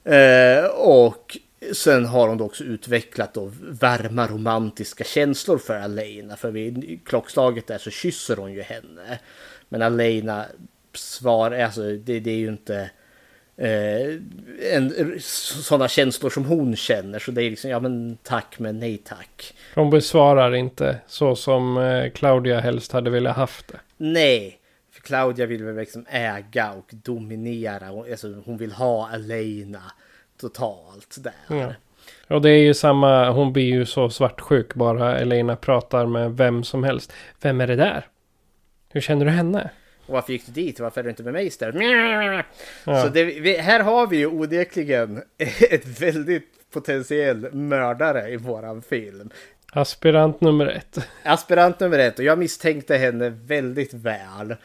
Speaker 6: Eh, och sen har hon då också utvecklat då varma romantiska känslor för Alena. För vid klockslaget där så kysser hon ju henne. Men Alena svar, alltså det, det är ju inte eh, en, sådana känslor som hon känner. Så det är liksom, ja men tack men nej tack.
Speaker 5: Hon besvarar inte så som eh, Claudia helst hade velat haft det.
Speaker 6: Nej, för Claudia vill väl liksom äga och dominera. Alltså, hon vill ha Elena totalt där.
Speaker 5: Ja. Och det är ju samma, hon blir ju så svartsjuk bara Elena pratar med vem som helst. Vem är det där? Hur känner du henne?
Speaker 6: Och varför gick du dit? Varför är du inte med mig istället? Ja. Så det, vi, här har vi ju onekligen ett väldigt potentiell mördare i våran film.
Speaker 5: Aspirant nummer ett.
Speaker 6: Aspirant nummer ett och jag misstänkte henne väldigt väl.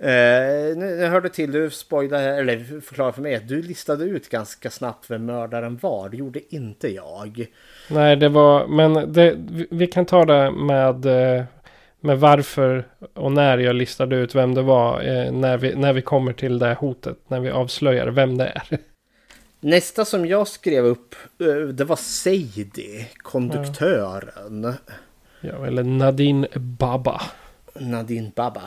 Speaker 6: Uh, nu, nu hörde till, du spoilade, eller förklarade för mig att du listade ut ganska snabbt vem mördaren var. Det gjorde inte jag.
Speaker 5: Nej, det var, men det, vi kan ta det med uh, med varför och när jag listade ut vem det var eh, när, vi, när vi kommer till det hotet. När vi avslöjar vem det är.
Speaker 6: Nästa som jag skrev upp eh, det var Seidi, konduktören.
Speaker 5: Ja. ja, eller Nadine Baba.
Speaker 6: Nadine Baba.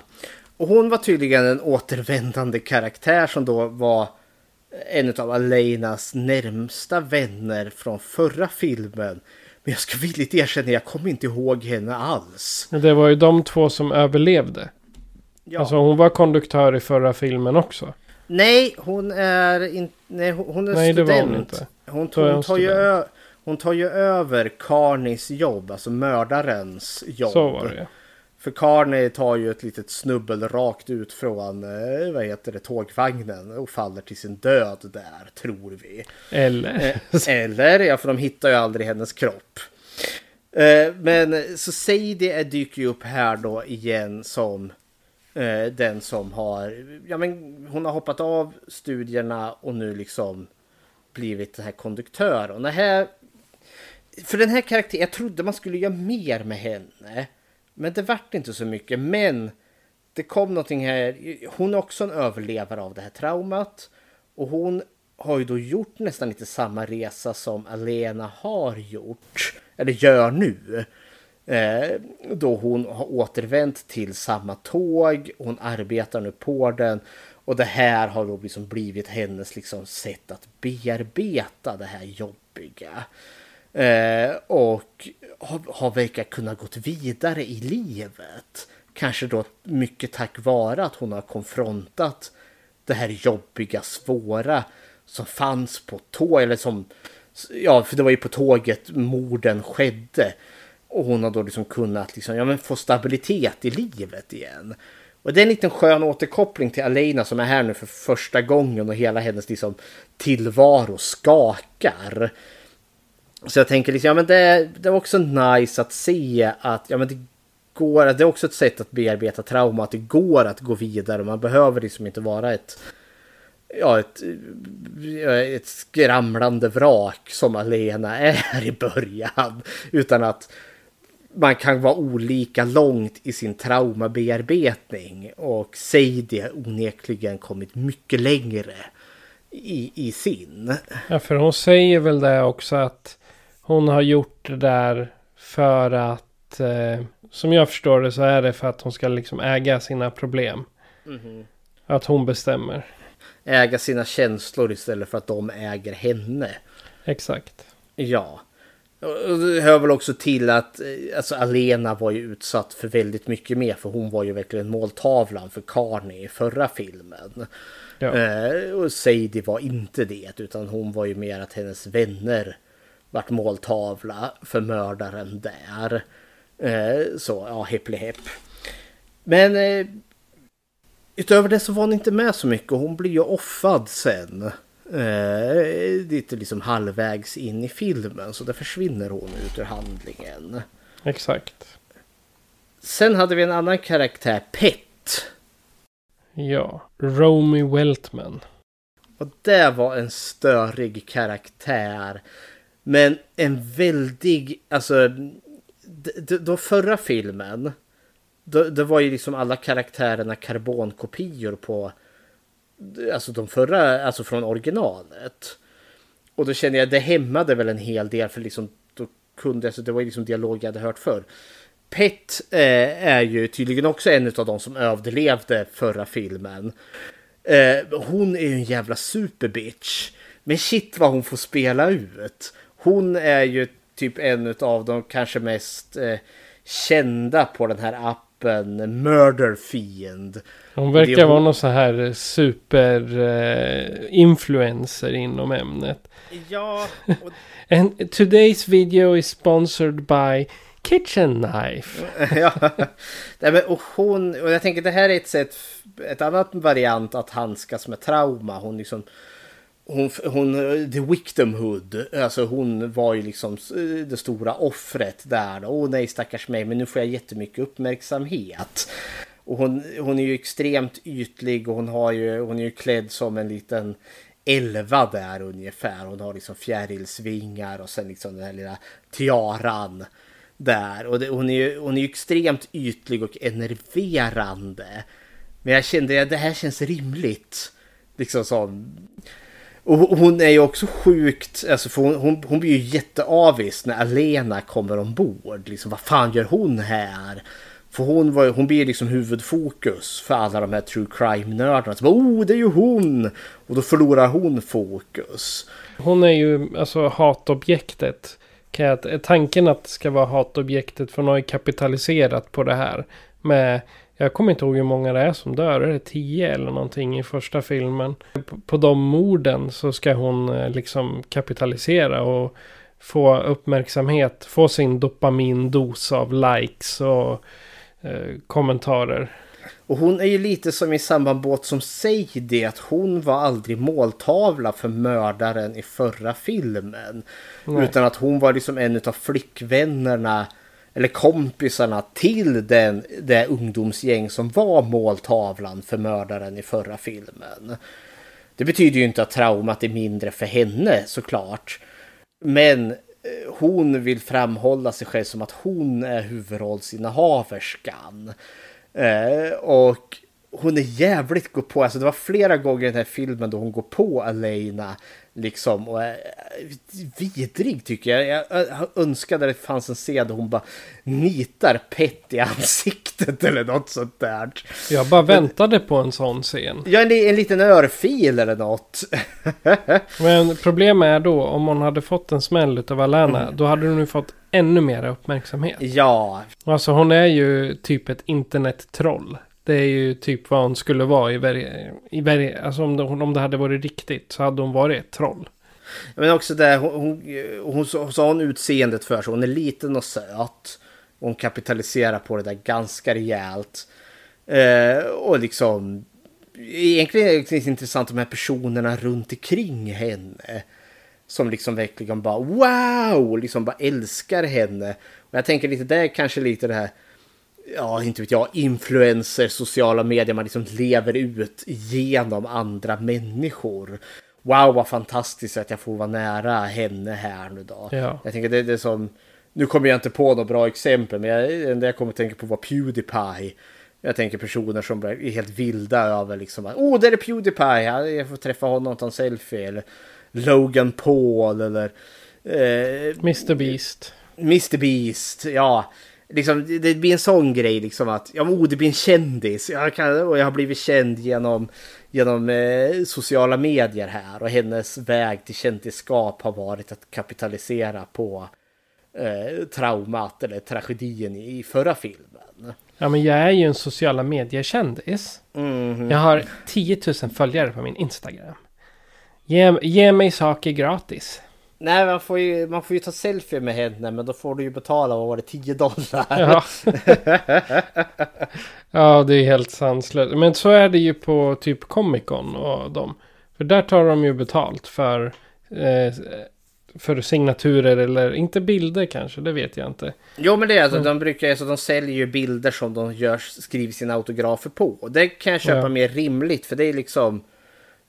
Speaker 6: Och hon var tydligen en återvändande karaktär som då var en av Alenas närmsta vänner från förra filmen. Men jag ska villigt erkänna, jag kommer inte ihåg henne alls.
Speaker 5: Det var ju de två som överlevde. Ja. Alltså hon var konduktör i förra filmen också.
Speaker 6: Nej, hon är inte... Nej, hon är nej, student. Det var hon, inte. Hon, hon, hon tar ju hon tar ju över Carnis jobb, alltså mördarens jobb.
Speaker 5: Så var det ja.
Speaker 6: För Carney tar ju ett litet snubbel rakt ut från eh, vad heter det, tågvagnen och faller till sin död där, tror vi.
Speaker 5: Eller?
Speaker 6: Eh, eller, ja för de hittar ju aldrig hennes kropp. Eh, men så Sadie dyker ju upp här då igen som den som har, ja men hon har hoppat av studierna och nu liksom blivit den här konduktör. Och det här, för den här karaktären, jag trodde man skulle göra mer med henne. Men det vart inte så mycket. Men det kom någonting här. Hon är också en överlevare av det här traumat. Och hon har ju då gjort nästan lite samma resa som Alena har gjort. Eller gör nu. Eh, då hon har återvänt till samma tåg. Hon arbetar nu på den. Och det här har då liksom blivit hennes liksom sätt att bearbeta det här jobbiga. Eh, och har, har verkar kunna gått vidare i livet. kanske då mycket tack vare att hon har konfrontat det här jobbiga, svåra som fanns på tåg, eller som, ja, för det var ju på tåget morden skedde. Och hon har då liksom kunnat liksom, ja, men få stabilitet i livet igen. Och det är en liten skön återkoppling till Alena som är här nu för första gången och hela hennes liksom tillvaro skakar. Så jag tänker liksom, ja men det, det var också nice att se att ja men det går, det är också ett sätt att bearbeta trauma, att det går att gå vidare. Man behöver liksom inte vara ett ja, ett, ett skramlande vrak som Alena är i början. Utan att man kan vara olika långt i sin traumabearbetning. Och Sadie har onekligen kommit mycket längre i, i sin.
Speaker 5: Ja, för hon säger väl det också att hon har gjort det där för att, eh, som jag förstår det så är det för att hon ska liksom äga sina problem. Mm. Att hon bestämmer.
Speaker 6: Äga sina känslor istället för att de äger henne.
Speaker 5: Exakt.
Speaker 6: Ja. Och det hör väl också till att eh, alltså Alena var ju utsatt för väldigt mycket mer för hon var ju verkligen måltavlan för Carney i förra filmen. Ja. Eh, och Sadie var inte det utan hon var ju mer att hennes vänner vart måltavla för mördaren där. Eh, så ja, hepp Men eh, utöver det så var hon inte med så mycket och hon blir ju offad sen. Eh, lite liksom halvvägs in i filmen så där försvinner hon ut ur handlingen.
Speaker 5: Exakt.
Speaker 6: Sen hade vi en annan karaktär, Pet.
Speaker 5: Ja, Romy Weltman.
Speaker 6: Och det var en störig karaktär. Men en väldig, alltså, då förra filmen, då, det var ju liksom alla karaktärerna karbonkopior på, alltså de förra, alltså från originalet. Och då känner jag, det hämmade väl en hel del för liksom, då kunde, alltså det var ju liksom dialog jag hade hört förr. Pet eh, är ju tydligen också en av de som överlevde förra filmen. Eh, hon är ju en jävla superbitch. Men shit vad hon får spela ut. Hon är ju typ en av de kanske mest eh, kända på den här appen Murder Fiend.
Speaker 5: Hon verkar hon... vara någon så här super eh, inom ämnet.
Speaker 6: Ja.
Speaker 5: Och... And today's video is sponsored by Kitchen Knife.
Speaker 6: ja. Nej, men, och hon, och jag tänker det här är ett sätt, ett annat variant att handskas med trauma. Hon liksom hon, hon, eh, the victimhood, alltså hon var ju liksom eh, det stora offret där. Åh oh, nej stackars mig, men nu får jag jättemycket uppmärksamhet. Och hon, hon är ju extremt ytlig och hon, har ju, hon är ju klädd som en liten elva där ungefär. Hon har liksom fjärilsvingar och sen liksom den här lilla tiaran där. Och det, hon, är ju, hon är ju extremt ytlig och enerverande. Men jag kände att det här känns rimligt. Liksom som och hon är ju också sjukt, alltså för hon, hon, hon blir ju jätteavis när Alena kommer ombord. Liksom, vad fan gör hon här? För hon, var, hon blir liksom huvudfokus för alla de här true crime-nördarna. Så oh, det är ju hon! Och då förlorar hon fokus.
Speaker 5: Hon är ju alltså hatobjektet. Tanken att det ska vara hatobjektet för hon har ju kapitaliserat på det här. Med jag kommer inte ihåg hur många det är som dör. Är det tio eller någonting i första filmen? På, på de morden så ska hon eh, liksom kapitalisera och få uppmärksamhet. Få sin dopamindos av likes och eh, kommentarer.
Speaker 6: Och hon är ju lite som i samma båt som säger det att hon var aldrig måltavla för mördaren i förra filmen. Nej. Utan att hon var liksom en av flickvännerna eller kompisarna till den, det ungdomsgäng som var måltavlan för mördaren i förra filmen. Det betyder ju inte att traumat är mindre för henne såklart. Men eh, hon vill framhålla sig själv som att hon är huvudrollsinnehaverskan. Eh, och hon är jävligt gå på. Alltså det var flera gånger i den här filmen då hon går på Alena Liksom och är vidrig tycker jag. Jag önskade att det fanns en scen där hon bara nitar Pet i ansiktet eller något sånt där.
Speaker 5: Jag bara väntade på en sån scen.
Speaker 6: Ja, en, en liten örfil eller något.
Speaker 5: Men problemet är då om hon hade fått en smäll av Alana. Mm. Då hade hon ju fått ännu mer uppmärksamhet.
Speaker 6: Ja.
Speaker 5: Alltså hon är ju typ ett internettroll. Det är ju typ vad hon skulle vara i varje... I alltså om det, om det hade varit riktigt så hade hon varit ett troll.
Speaker 6: Men också det, hon, hon, hon, hon sa hon utseendet för sig. Hon är liten och söt. Hon kapitaliserar på det där ganska rejält. Eh, och liksom... Egentligen är det intressant de här personerna runt omkring henne. Som liksom verkligen bara wow! Liksom bara älskar henne. Och jag tänker lite, det är kanske lite det här ja, inte vet jag, influenser, sociala medier, man liksom lever ut genom andra människor. Wow, vad fantastiskt att jag får vara nära henne här nu då.
Speaker 5: Ja.
Speaker 6: Jag tänker det, det är som, nu kommer jag inte på några bra exempel, men jag, det jag kommer att tänka på var Pewdiepie. Jag tänker personer som är helt vilda över liksom, oh, där är Pewdiepie, jag får träffa honom och ta en selfie. Eller Logan Paul eller...
Speaker 5: Eh, Mr Beast.
Speaker 6: Mr Beast, ja liksom, det blir en sån grej liksom att ja, oh, det blir en kändis. Jag kan, och jag har blivit känd genom, genom eh, sociala medier här och hennes väg till kändisskap har varit att kapitalisera på eh, traumat eller tragedin i förra filmen.
Speaker 5: Ja men jag är ju en sociala medier-kändis.
Speaker 6: Mm.
Speaker 5: Jag har 10 000 följare på min Instagram. Ge, ge mig saker gratis.
Speaker 6: Nej, man får, ju, man får ju ta selfie med henne, men då får du ju betala, vad var det, 10 dollar?
Speaker 5: Ja, ja det är helt sanslöst. Men så är det ju på typ Comic Con och dem. För där tar de ju betalt för, eh, för signaturer eller inte bilder kanske, det vet jag inte.
Speaker 6: Jo men det är alltså, mm. de brukar, alltså, de säljer ju bilder som de gör, skriver sina autografer på. Det kan jag köpa ja. mer rimligt, för det är liksom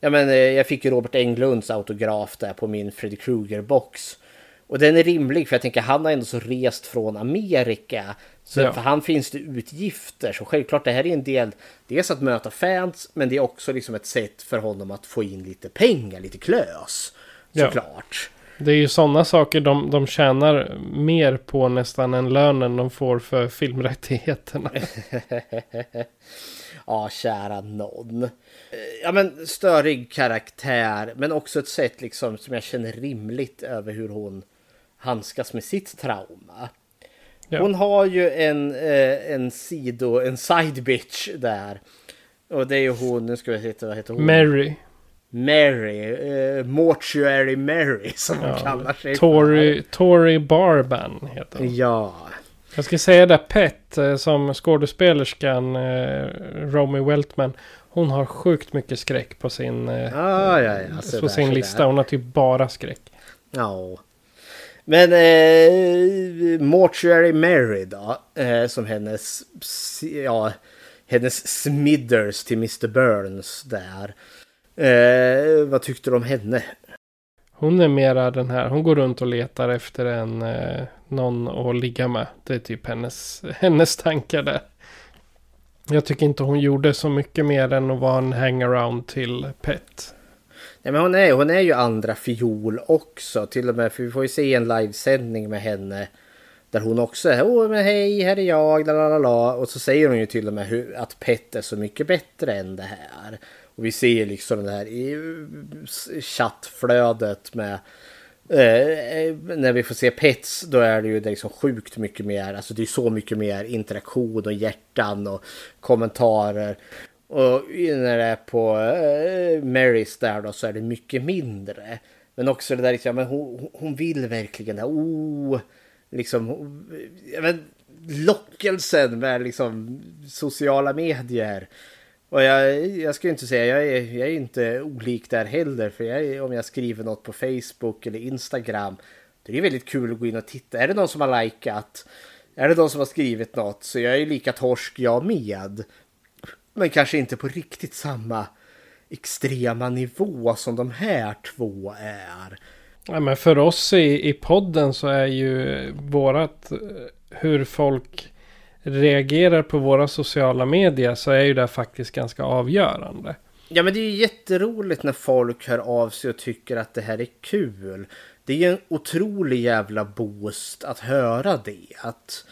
Speaker 6: Ja, men, eh, jag fick ju Robert Englunds autograf där på min Freddy Krueger-box. Och den är rimlig för jag tänker han har ändå så rest från Amerika. Så ja. för han finns det utgifter. Så självklart det här är en del. Dels att möta fans. Men det är också liksom ett sätt för honom att få in lite pengar, lite klös. Såklart.
Speaker 5: Ja. Det är ju sådana saker de, de tjänar mer på nästan än lönen de får för filmrättigheterna.
Speaker 6: ja, kära någon. Eh, ja, men störig karaktär, men också ett sätt liksom som jag känner rimligt över hur hon handskas med sitt trauma. Ja. Hon har ju en, eh, en sido, en side bitch där. Och det är ju hon, nu ska vi se, vad heter hon?
Speaker 5: Mary.
Speaker 6: Mary, eh, Mortuary Mary som ja. hon kallar sig.
Speaker 5: Tori, Tori Barban heter hon.
Speaker 6: Ja.
Speaker 5: Jag ska säga det, Pet eh, som skådespelerskan eh, Romy Weltman. Hon har sjukt mycket skräck på sin, eh,
Speaker 6: ah, ja, ja.
Speaker 5: på sin lista. Hon har typ bara skräck.
Speaker 6: Ja. Men eh, Mortuary Mary då, eh, som hennes, ja, hennes Smithers till Mr. Burns där. Eh, vad tyckte du om henne?
Speaker 5: Hon är mera den här, hon går runt och letar efter en, eh, någon att ligga med. Det är typ hennes, hennes tankar där. Jag tycker inte hon gjorde så mycket mer än att vara en hangaround till Pet.
Speaker 6: Nej men hon är, hon är ju andra fiol också. Till och med, för vi får ju se en livesändning med henne. Där hon också är, åh men hej, här är jag, la la la. Och så säger hon ju till och med hur, att Pet är så mycket bättre än det här. Och vi ser liksom det här i chattflödet med Eh, eh, när vi får se Pets då är det ju liksom sjukt mycket mer, alltså det är så mycket mer interaktion och hjärtan och kommentarer. Och när det är på eh, Marys där då så är det mycket mindre. Men också det där liksom, men hon, hon vill verkligen det oh, liksom, men, lockelsen med liksom sociala medier. Och jag, jag ska inte säga, jag är, jag är inte olik där heller. För jag, om jag skriver något på Facebook eller Instagram. Då är det väldigt kul att gå in och titta. Är det någon som har likat? Är det någon som har skrivit något? Så jag är lika torsk jag med. Men kanske inte på riktigt samma extrema nivå som de här två är.
Speaker 5: Ja, men för oss i, i podden så är ju vårat eh, hur folk reagerar på våra sociala medier så är ju det faktiskt ganska avgörande.
Speaker 6: Ja men det är ju jätteroligt när folk hör av sig och tycker att det här är kul. Det är ju en otrolig jävla boost att höra det. Att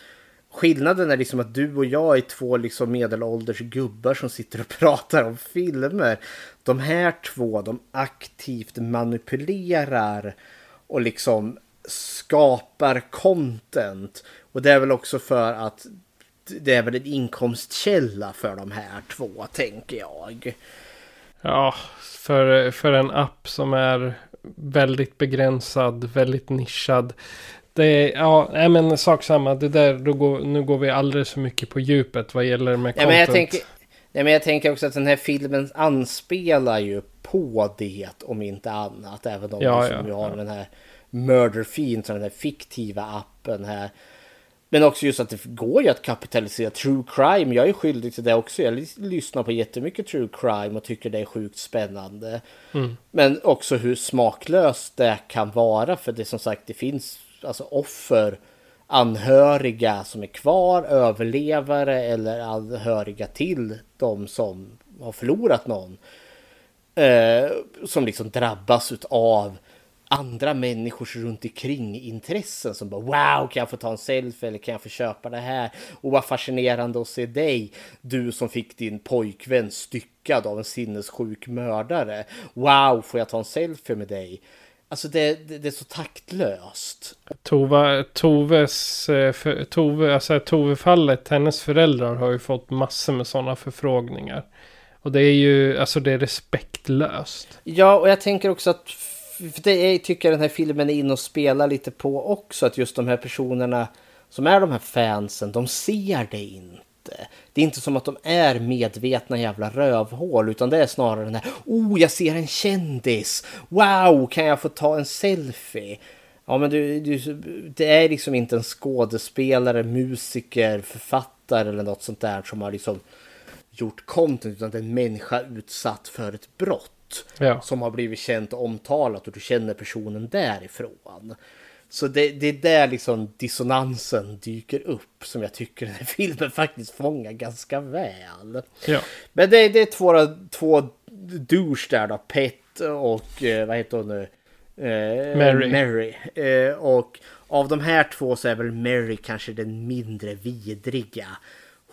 Speaker 6: skillnaden är liksom att du och jag är två liksom medelålders gubbar som sitter och pratar om filmer. De här två, de aktivt manipulerar och liksom skapar content. Och det är väl också för att det är väl en inkomstkälla för de här två, tänker jag.
Speaker 5: Ja, för, för en app som är väldigt begränsad, väldigt nischad. Det är, ja, nej men sak samma. Det där, då går, nu går vi alldeles för mycket på djupet vad gäller med
Speaker 6: ja,
Speaker 5: content.
Speaker 6: Men jag, tänker, ja, men jag tänker också att den här filmen anspelar ju på det om inte annat. Även om
Speaker 5: Ja,
Speaker 6: ja, som
Speaker 5: ja,
Speaker 6: har
Speaker 5: ja.
Speaker 6: den här Murder Fiend, den här fiktiva appen här. Men också just att det går ju att kapitalisera true crime. Jag är skyldig till det också. Jag lys- lyssnar på jättemycket true crime och tycker det är sjukt spännande.
Speaker 5: Mm.
Speaker 6: Men också hur smaklöst det kan vara. För det som sagt, det finns alltså offer, anhöriga som är kvar, överlevare eller anhöriga till de som har förlorat någon. Eh, som liksom drabbas av andra människors runt omkring intressen som bara wow, kan jag få ta en selfie eller kan jag få köpa det här? Och vad fascinerande att se dig, du som fick din pojkvän styckad av en sinnessjuk mördare. Wow, får jag ta en selfie med dig? Alltså det, det, det är så taktlöst.
Speaker 5: Tova, Toves, eh, för, Tove, alltså Tove-fallet, hennes föräldrar har ju fått massor med sådana förfrågningar. Och det är ju, alltså det är respektlöst.
Speaker 6: Ja, och jag tänker också att för det är, tycker jag den här filmen är inne och spelar lite på också. Att just de här personerna som är de här fansen, de ser det inte. Det är inte som att de är medvetna jävla rövhål, utan det är snarare den här Oh, jag ser en kändis! Wow, kan jag få ta en selfie? Ja, men du, du, det är liksom inte en skådespelare, musiker, författare eller något sånt där som har liksom gjort content, utan det är en människa utsatt för ett brott
Speaker 5: Ja.
Speaker 6: som har blivit känt och omtalat och du känner personen därifrån. Så det, det är där liksom dissonansen dyker upp som jag tycker den här filmen faktiskt fångar ganska väl.
Speaker 5: Ja.
Speaker 6: Men det, det är två, två douche där då, Pet och eh, vad heter hon nu? Eh,
Speaker 5: Mary.
Speaker 6: Mary. Eh, och av de här två så är väl Mary kanske den mindre vidriga.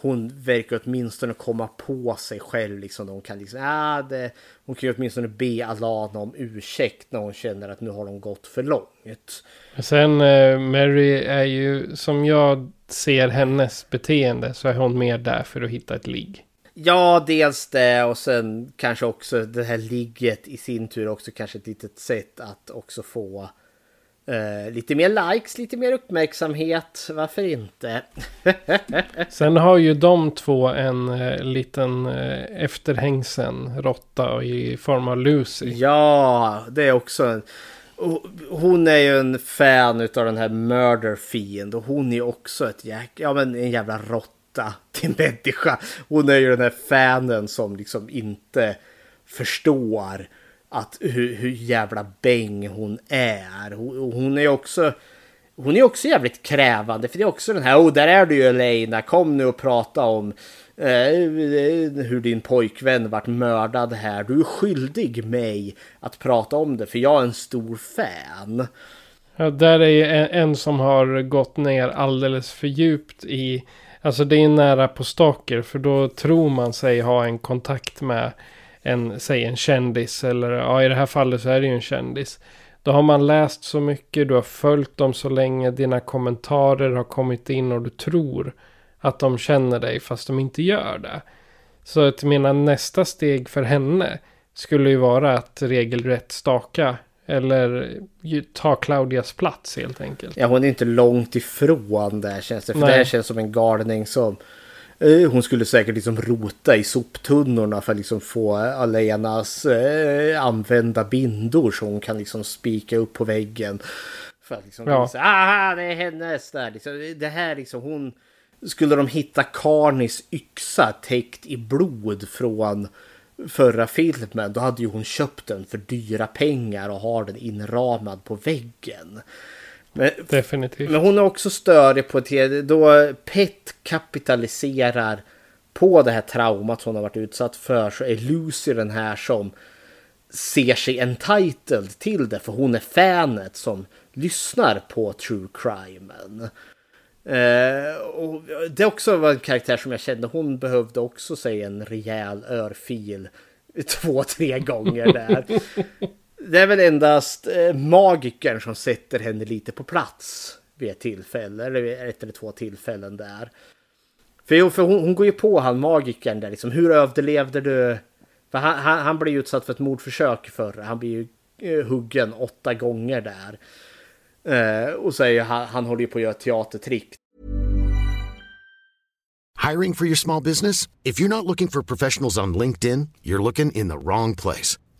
Speaker 6: Hon verkar åtminstone komma på sig själv liksom. Hon kan liksom, ah, det, hon kan ju åtminstone be Alana om ursäkt när hon känner att nu har de gått för långt.
Speaker 5: Sen eh, Mary är ju, som jag ser hennes beteende så är hon mer där för att hitta ett ligg.
Speaker 6: Ja, dels det och sen kanske också det här ligget i sin tur också kanske ett litet sätt att också få eh, lite mer likes, lite mer uppmärksamhet. Varför inte?
Speaker 5: Sen har ju de två en eh, liten eh, efterhängsen råtta i form av Lucy.
Speaker 6: Ja, det är också en... Hon är ju en fan utav den här Murder Fiend och hon är också ett jäk... ja, men en jävla råtta till människa. Hon är ju den här fanen som liksom inte förstår att hur, hur jävla bäng hon är. Hon, hon är också... Hon är också jävligt krävande för det är också den här, oh där är du ju Elena, kom nu och prata om eh, hur din pojkvän vart mördad här. Du är skyldig mig att prata om det för jag är en stor fan.
Speaker 5: Ja, där är ju en, en som har gått ner alldeles för djupt i... Alltså det är nära på stalker för då tror man sig ha en kontakt med en, säg en kändis eller ja i det här fallet så är det ju en kändis. Då har man läst så mycket, du har följt dem så länge, dina kommentarer har kommit in och du tror att de känner dig fast de inte gör det. Så att mina nästa steg för henne skulle ju vara att regelrätt staka eller ta Claudias plats helt enkelt.
Speaker 6: Ja, hon är inte långt ifrån där känns det. För
Speaker 5: Nej.
Speaker 6: det här känns som en galning som... eh, Hon skulle säkert liksom rota i soptunnorna för att liksom få Alenas eh, använda bindor så hon kan liksom spika upp på väggen. För att liksom
Speaker 5: Ja.
Speaker 6: visa, aha det är hennes där. Liksom, det här liksom hon... Skulle de hitta Karnis yxa täckt i blod från förra filmen då hade ju hon köpt den för dyra pengar och har den inramad på väggen. Men,
Speaker 5: Definitivt.
Speaker 6: men hon är också störig på ett då Pet kapitaliserar på det här traumat hon har varit utsatt för så är Lucy den här som ser sig entitled till det för hon är fanet som lyssnar på true crimen. Eh, och det också var en karaktär som jag kände hon behövde också säga en rejäl örfil två, tre gånger där. det är väl endast eh, magikern som sätter henne lite på plats vid ett tillfälle, eller vid ett eller två tillfällen där. För, för hon, hon går ju på han magikern där liksom, hur överlevde du? För han, han, han blir ju utsatt för ett mordförsök förr, han blir ju eh, huggen åtta gånger där. Eh, och så är ju, han, han håller ju på att göra teatertrick.
Speaker 8: Hiring for your small business? If you're not looking for professionals on LinkedIn, you're looking in the wrong place.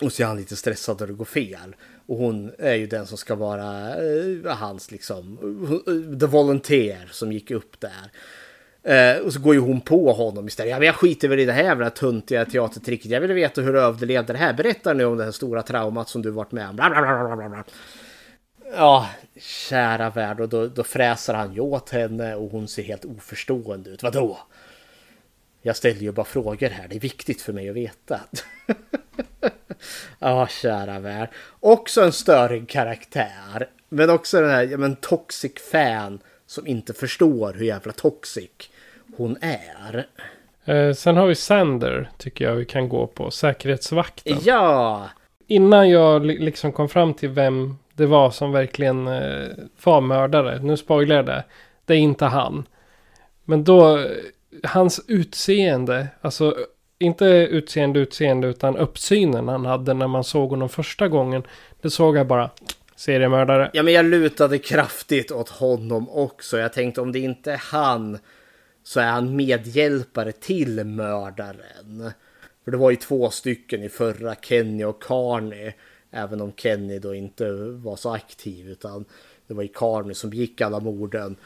Speaker 6: Och så är han lite stressad när det går fel. Och hon är ju den som ska vara eh, hans liksom, eh, the volunteer som gick upp där. Eh, och så går ju hon på honom istället. Ja, men jag skiter väl i det här jävla töntiga teatertricket. Jag vill veta hur du överlevde det här. Berätta nu om det här stora traumat som du varit med om. Bla, bla, bla, bla, bla. Ja, kära värld. Och då, då fräser han ju åt henne och hon ser helt oförstående ut. Vadå? Jag ställer ju bara frågor här. Det är viktigt för mig att veta. Ja, kära värld. Också en störig karaktär. Men också den här ja, men toxic fan som inte förstår hur jävla toxic hon är.
Speaker 5: Eh, sen har vi Sander, tycker jag vi kan gå på. Säkerhetsvakten.
Speaker 6: Ja!
Speaker 5: Innan jag li- liksom kom fram till vem det var som verkligen eh, var mördare. Nu spoilar jag det. Det är inte han. Men då, eh, hans utseende, alltså inte utseende utseende utan uppsynen han hade när man såg honom första gången. Det såg jag bara, seriemördare.
Speaker 6: Ja, men jag lutade kraftigt åt honom också. Jag tänkte om det inte är han så är han medhjälpare till mördaren. För det var ju två stycken i förra, Kenny och Carney. Även om Kenny då inte var så aktiv utan det var ju Carney som gick alla morden.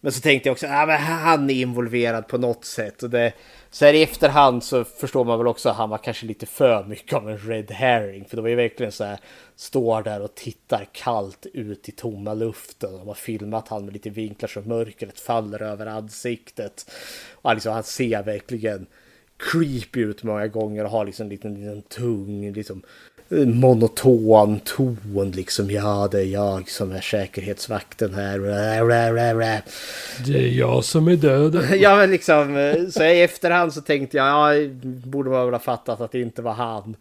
Speaker 6: Men så tänkte jag också, ah, att han är involverad på något sätt. Och det, så här i efterhand så förstår man väl också att han var kanske lite för mycket av en red herring. För det var ju verkligen så här, står där och tittar kallt ut i tomma luften. De har filmat han med lite vinklar så mörkret faller över ansiktet. Och liksom, han ser verkligen creepy ut många gånger och har liksom en liten, liten tung, liksom monoton ton liksom. Ja, det är jag som är säkerhetsvakten här.
Speaker 5: Det är jag som är död.
Speaker 6: ja, men liksom. Så i efterhand så tänkte jag, ja, borde man väl ha fattat att det inte var han.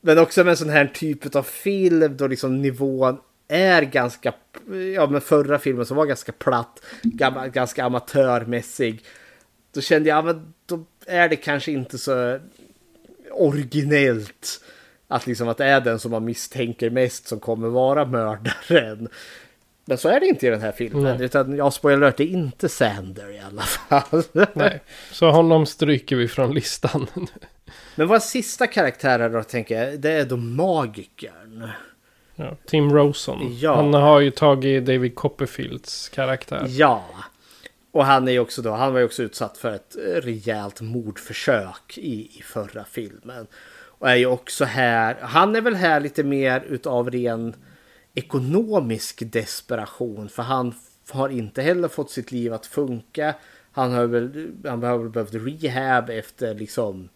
Speaker 6: Men också med en sån här typ av film då liksom nivån är ganska, ja men förra filmen som var ganska platt, ganska amatörmässig. Då kände jag, ja men då är det kanske inte så originellt att, liksom, att det är den som man misstänker mest som kommer vara mördaren. Men så är det inte i den här filmen. Nej. Utan jag spoilar det är inte Sander i alla fall.
Speaker 5: Nej, så honom stryker vi från listan.
Speaker 6: Men vad sista karaktärer då tänker jag, det är då magikern.
Speaker 5: Ja, Tim Rosen. Ja. Han har ju tagit David Copperfields karaktär.
Speaker 6: Ja. Och han är också då, han var ju också utsatt för ett rejält mordförsök i, i förra filmen. Och är ju också här, han är väl här lite mer utav ren ekonomisk desperation. För han har inte heller fått sitt liv att funka. Han har väl, han har väl behövt rehab efter liksom,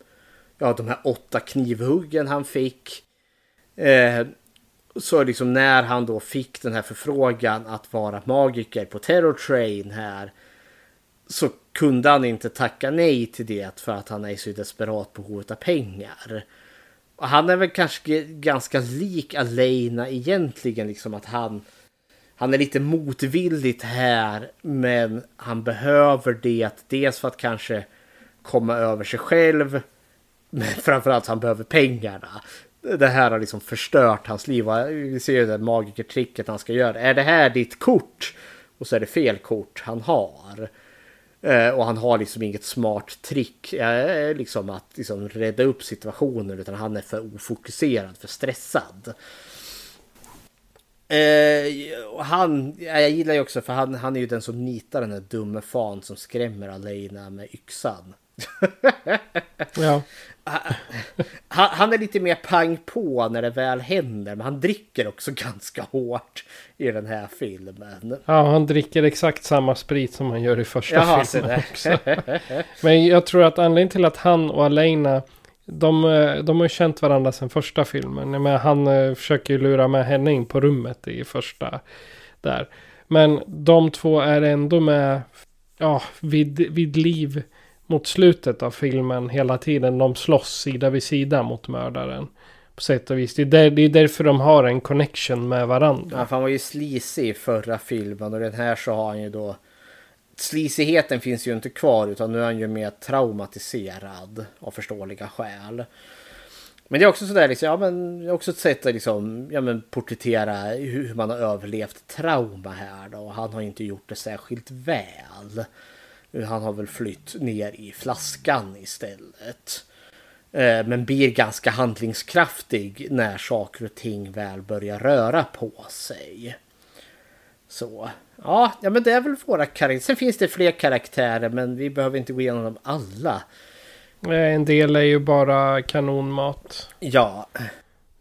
Speaker 6: ja de här åtta knivhuggen han fick. Eh, så liksom när han då fick den här förfrågan att vara magiker på Terror Train här så kunde han inte tacka nej till det för att han är i så desperat behov av pengar. Och han är väl kanske ganska lik Alena egentligen, liksom att han han är lite motvilligt här men han behöver det dels för att kanske komma över sig själv men framförallt han behöver pengarna. Det här har liksom förstört hans liv. Vi ser ju det magikertricket han ska göra. Är det här ditt kort? Och så är det fel kort han har. Eh, och han har liksom inget smart trick eh, liksom att liksom rädda upp situationen utan han är för ofokuserad, för stressad. Eh, han, jag gillar ju också för han, han är ju den som nitar den här dumme fan som skrämmer Alena med yxan.
Speaker 5: ja.
Speaker 6: Han, han, är lite mer pang på när det väl händer, men han dricker också ganska hårt i den här filmen.
Speaker 5: Ja, han dricker exakt samma sprit som han gör i första Jaha, filmen också. men jag tror att anledningen till att han och Alena de, de har ju känt varandra sedan första filmen. Men han uh, försöker ju lura med henne in på rummet i första där. Men de två är ändå med ja, vid, vid liv mot slutet av filmen hela tiden. De slåss sida vid sida mot mördaren. På sätt och vis. Det är, där, det är därför de har en connection med varandra.
Speaker 6: Ja, för han var ju sleazy i förra filmen och den här så har han ju då... Slisigheten finns ju inte kvar utan nu är han ju mer traumatiserad av förståeliga skäl. Men det är också sådär, liksom, ja, men, det är också ett sätt att liksom, ja, men, porträttera hur man har överlevt trauma här då. Han har inte gjort det särskilt väl. Han har väl flytt ner i flaskan istället. Eh, men blir ganska handlingskraftig när saker och ting väl börjar röra på sig. Så ja, ja men det är väl våra karaktärer. Sen finns det fler karaktärer men vi behöver inte gå igenom dem alla.
Speaker 5: En del är ju bara kanonmat.
Speaker 6: Ja.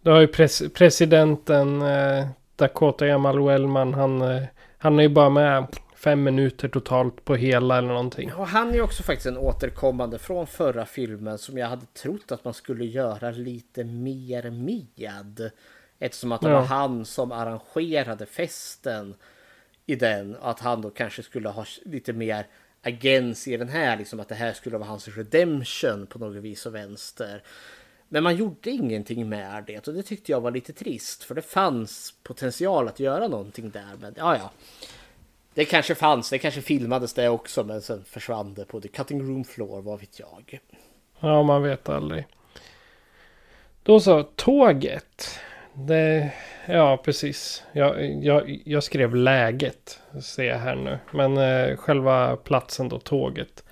Speaker 5: Du har ju pres presidenten eh, Dakota Jamal Wellman. Han, eh, han är ju bara med fem minuter totalt på hela eller någonting.
Speaker 6: Och han är också faktiskt en återkommande från förra filmen som jag hade trott att man skulle göra lite mer med. Eftersom att det ja. var han som arrangerade festen i den. Att han då kanske skulle ha lite mer agens i den här. Liksom att det här skulle vara hans redemption på något vis och vänster. Men man gjorde ingenting med det och det tyckte jag var lite trist. För det fanns potential att göra någonting där. Men ja, ja. Det kanske fanns, det kanske filmades det också men sen försvann det på the cutting room floor, vad vet jag.
Speaker 5: Ja, man vet aldrig. Då så, tåget. Det, ja, precis. Jag, jag, jag skrev läget, ser jag här nu. Men eh, själva platsen då, tåget.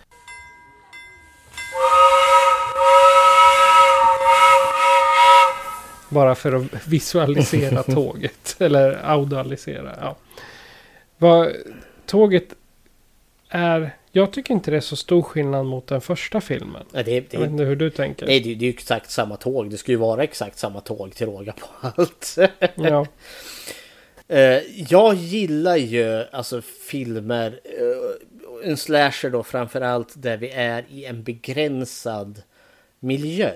Speaker 5: Bara för att visualisera tåget. Eller audialisera. Ja. Vad, tåget är... Jag tycker inte det är så stor skillnad mot den första filmen.
Speaker 6: Ja, det, det,
Speaker 5: jag vet inte hur du tänker.
Speaker 6: Nej, det, det är ju exakt samma tåg. Det ska ju vara exakt samma tåg till råga på allt.
Speaker 5: ja.
Speaker 6: Eh, jag gillar ju alltså filmer, eh, en slasher då framförallt där vi är i en begränsad miljö.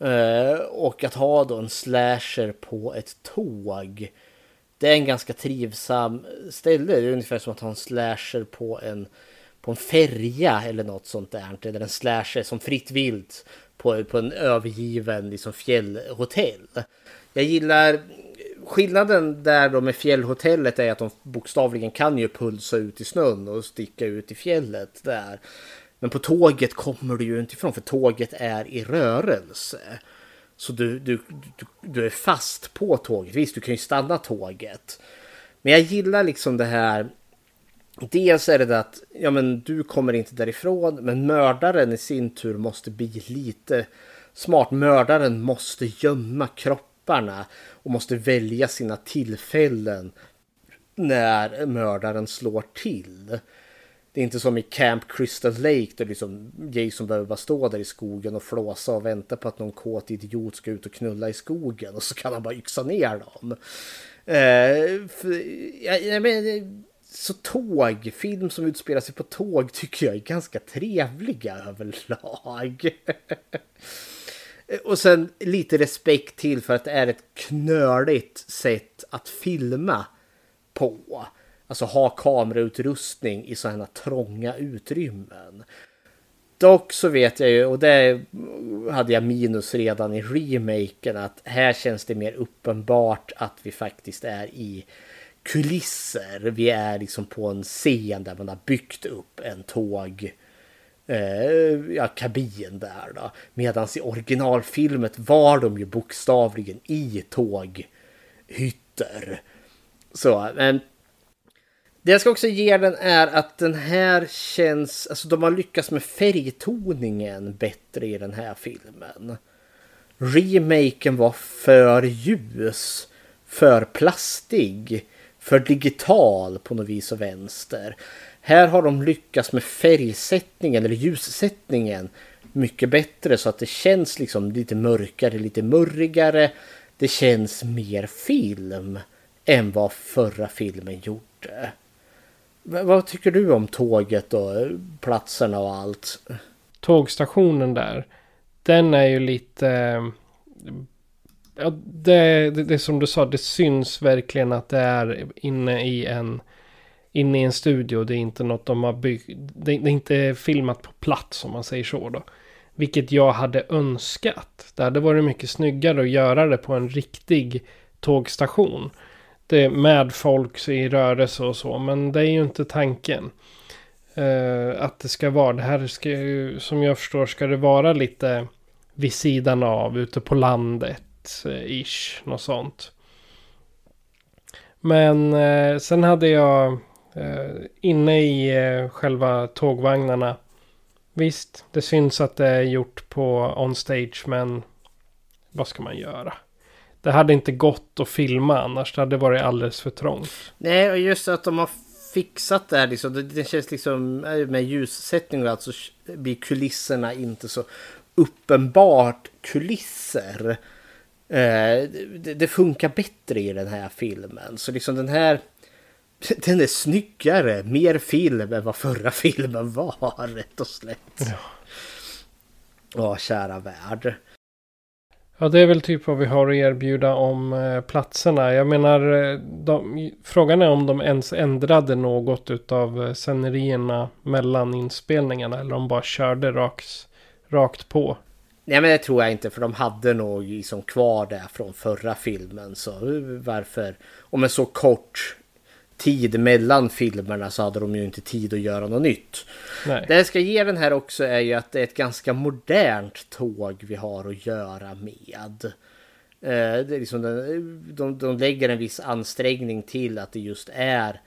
Speaker 6: Eh, och att ha då en slasher på ett tåg det är en ganska trivsam ställe. Det är ungefär som att ha en slasher på en, på en färja eller något sånt där. Eller en slasher som fritt vilt på, på en övergiven liksom, fjällhotell. Jag gillar skillnaden där då med fjällhotellet är att de bokstavligen kan ju pulsa ut i snön och sticka ut i fjället där. Men på tåget kommer du ju inte ifrån för tåget är i rörelse. Så du, du, du, du, är fast på tåget. Visst, du kan ju stanna tåget. Men jag gillar liksom det här. Dels är det att ja, men du kommer inte därifrån, men mördaren i sin tur måste bli lite smart. Mördaren måste gömma kropparna och måste välja sina tillfällen när mördaren slår till. Det är inte som i Camp Crystal Lake där liksom Jason behöver bara stå där i skogen och flåsa och vänta på att någon kåt idiot ska ut och knulla i skogen och så kan han bara yxa ner dem. Eh, för, ja, men, så tåg, film som utspelar sig på tåg tycker jag är ganska trevliga överlag. Och sen lite respekt till för att det är ett knöligt sätt att filma på. Alltså ha kamerautrustning i sådana trånga utrymmen. Dock så vet jag ju, och det hade jag minus redan i remaken, att här känns det mer uppenbart att vi faktiskt är i kulisser. Vi är liksom på en scen där man har byggt upp en tåg eh, ja, kabin där då. Medan i originalfilmet var de ju bokstavligen i tåghytter. Så, men det jag ska också ge den är att den här känns, alltså de har lyckats med färgtoningen bättre i den här filmen. Remaken var för ljus, för plastig, för digital på något vis och vänster. Här har de lyckats med färgsättningen eller ljussättningen mycket bättre så att det känns liksom lite mörkare, lite murrigare. Det känns mer film än vad förra filmen gjorde. Vad tycker du om tåget och platserna och allt?
Speaker 5: Tågstationen där. Den är ju lite... Ja, det, det, det som du sa, det syns verkligen att det är inne i en inne i en studio. Det är inte något de har byggt. Det, det, är inte filmat på plats om man säger så då. Vilket jag hade önskat. Det hade varit mycket snyggare att göra det på en riktig tågstation. Det med folk i rörelse och så. Men det är ju inte tanken. Eh, att det ska vara. Det här ska ju, som jag förstår ska det vara lite vid sidan av. Ute på landet. eh, ish. Något sånt. Men eh, sen hade jag eh, inne i eh, själva tågvagnarna. Visst, det syns att det är gjort på on stage men vad ska man göra? Det hade inte gått att filma annars. Det hade varit alldeles för trångt.
Speaker 6: Nej, och just att de har fixat det här liksom. Det, det känns liksom eh, med ljussättning och alltså blir kulisserna inte så uppenbart kulisser. Eh, det, det, funkar bättre i den här filmen. Så liksom den här den är snyggare, mer film än vad förra filmen var, rätt och slätt. Ja. Åh, kära värld.
Speaker 5: Ja, det är väl typ vad vi har att erbjuda om eh, platserna. Jag menar, eh, de, frågan är om de ens ändrade något utav eh, scenerierna mellan inspelningarna. Eller om de bara körde rakt, rakt på.
Speaker 6: Nej, men det tror jag inte, för de hade nog liksom kvar det från förra filmen. Så varför, om en så kort tid mellan filmerna så hade de ju inte tid att göra något nytt. Nej. Det jag ska ge den här också är ju att det är ett ganska modernt tåg vi har att göra med. Eh, det är liksom den, de, de lägger en viss ansträngning till att det just är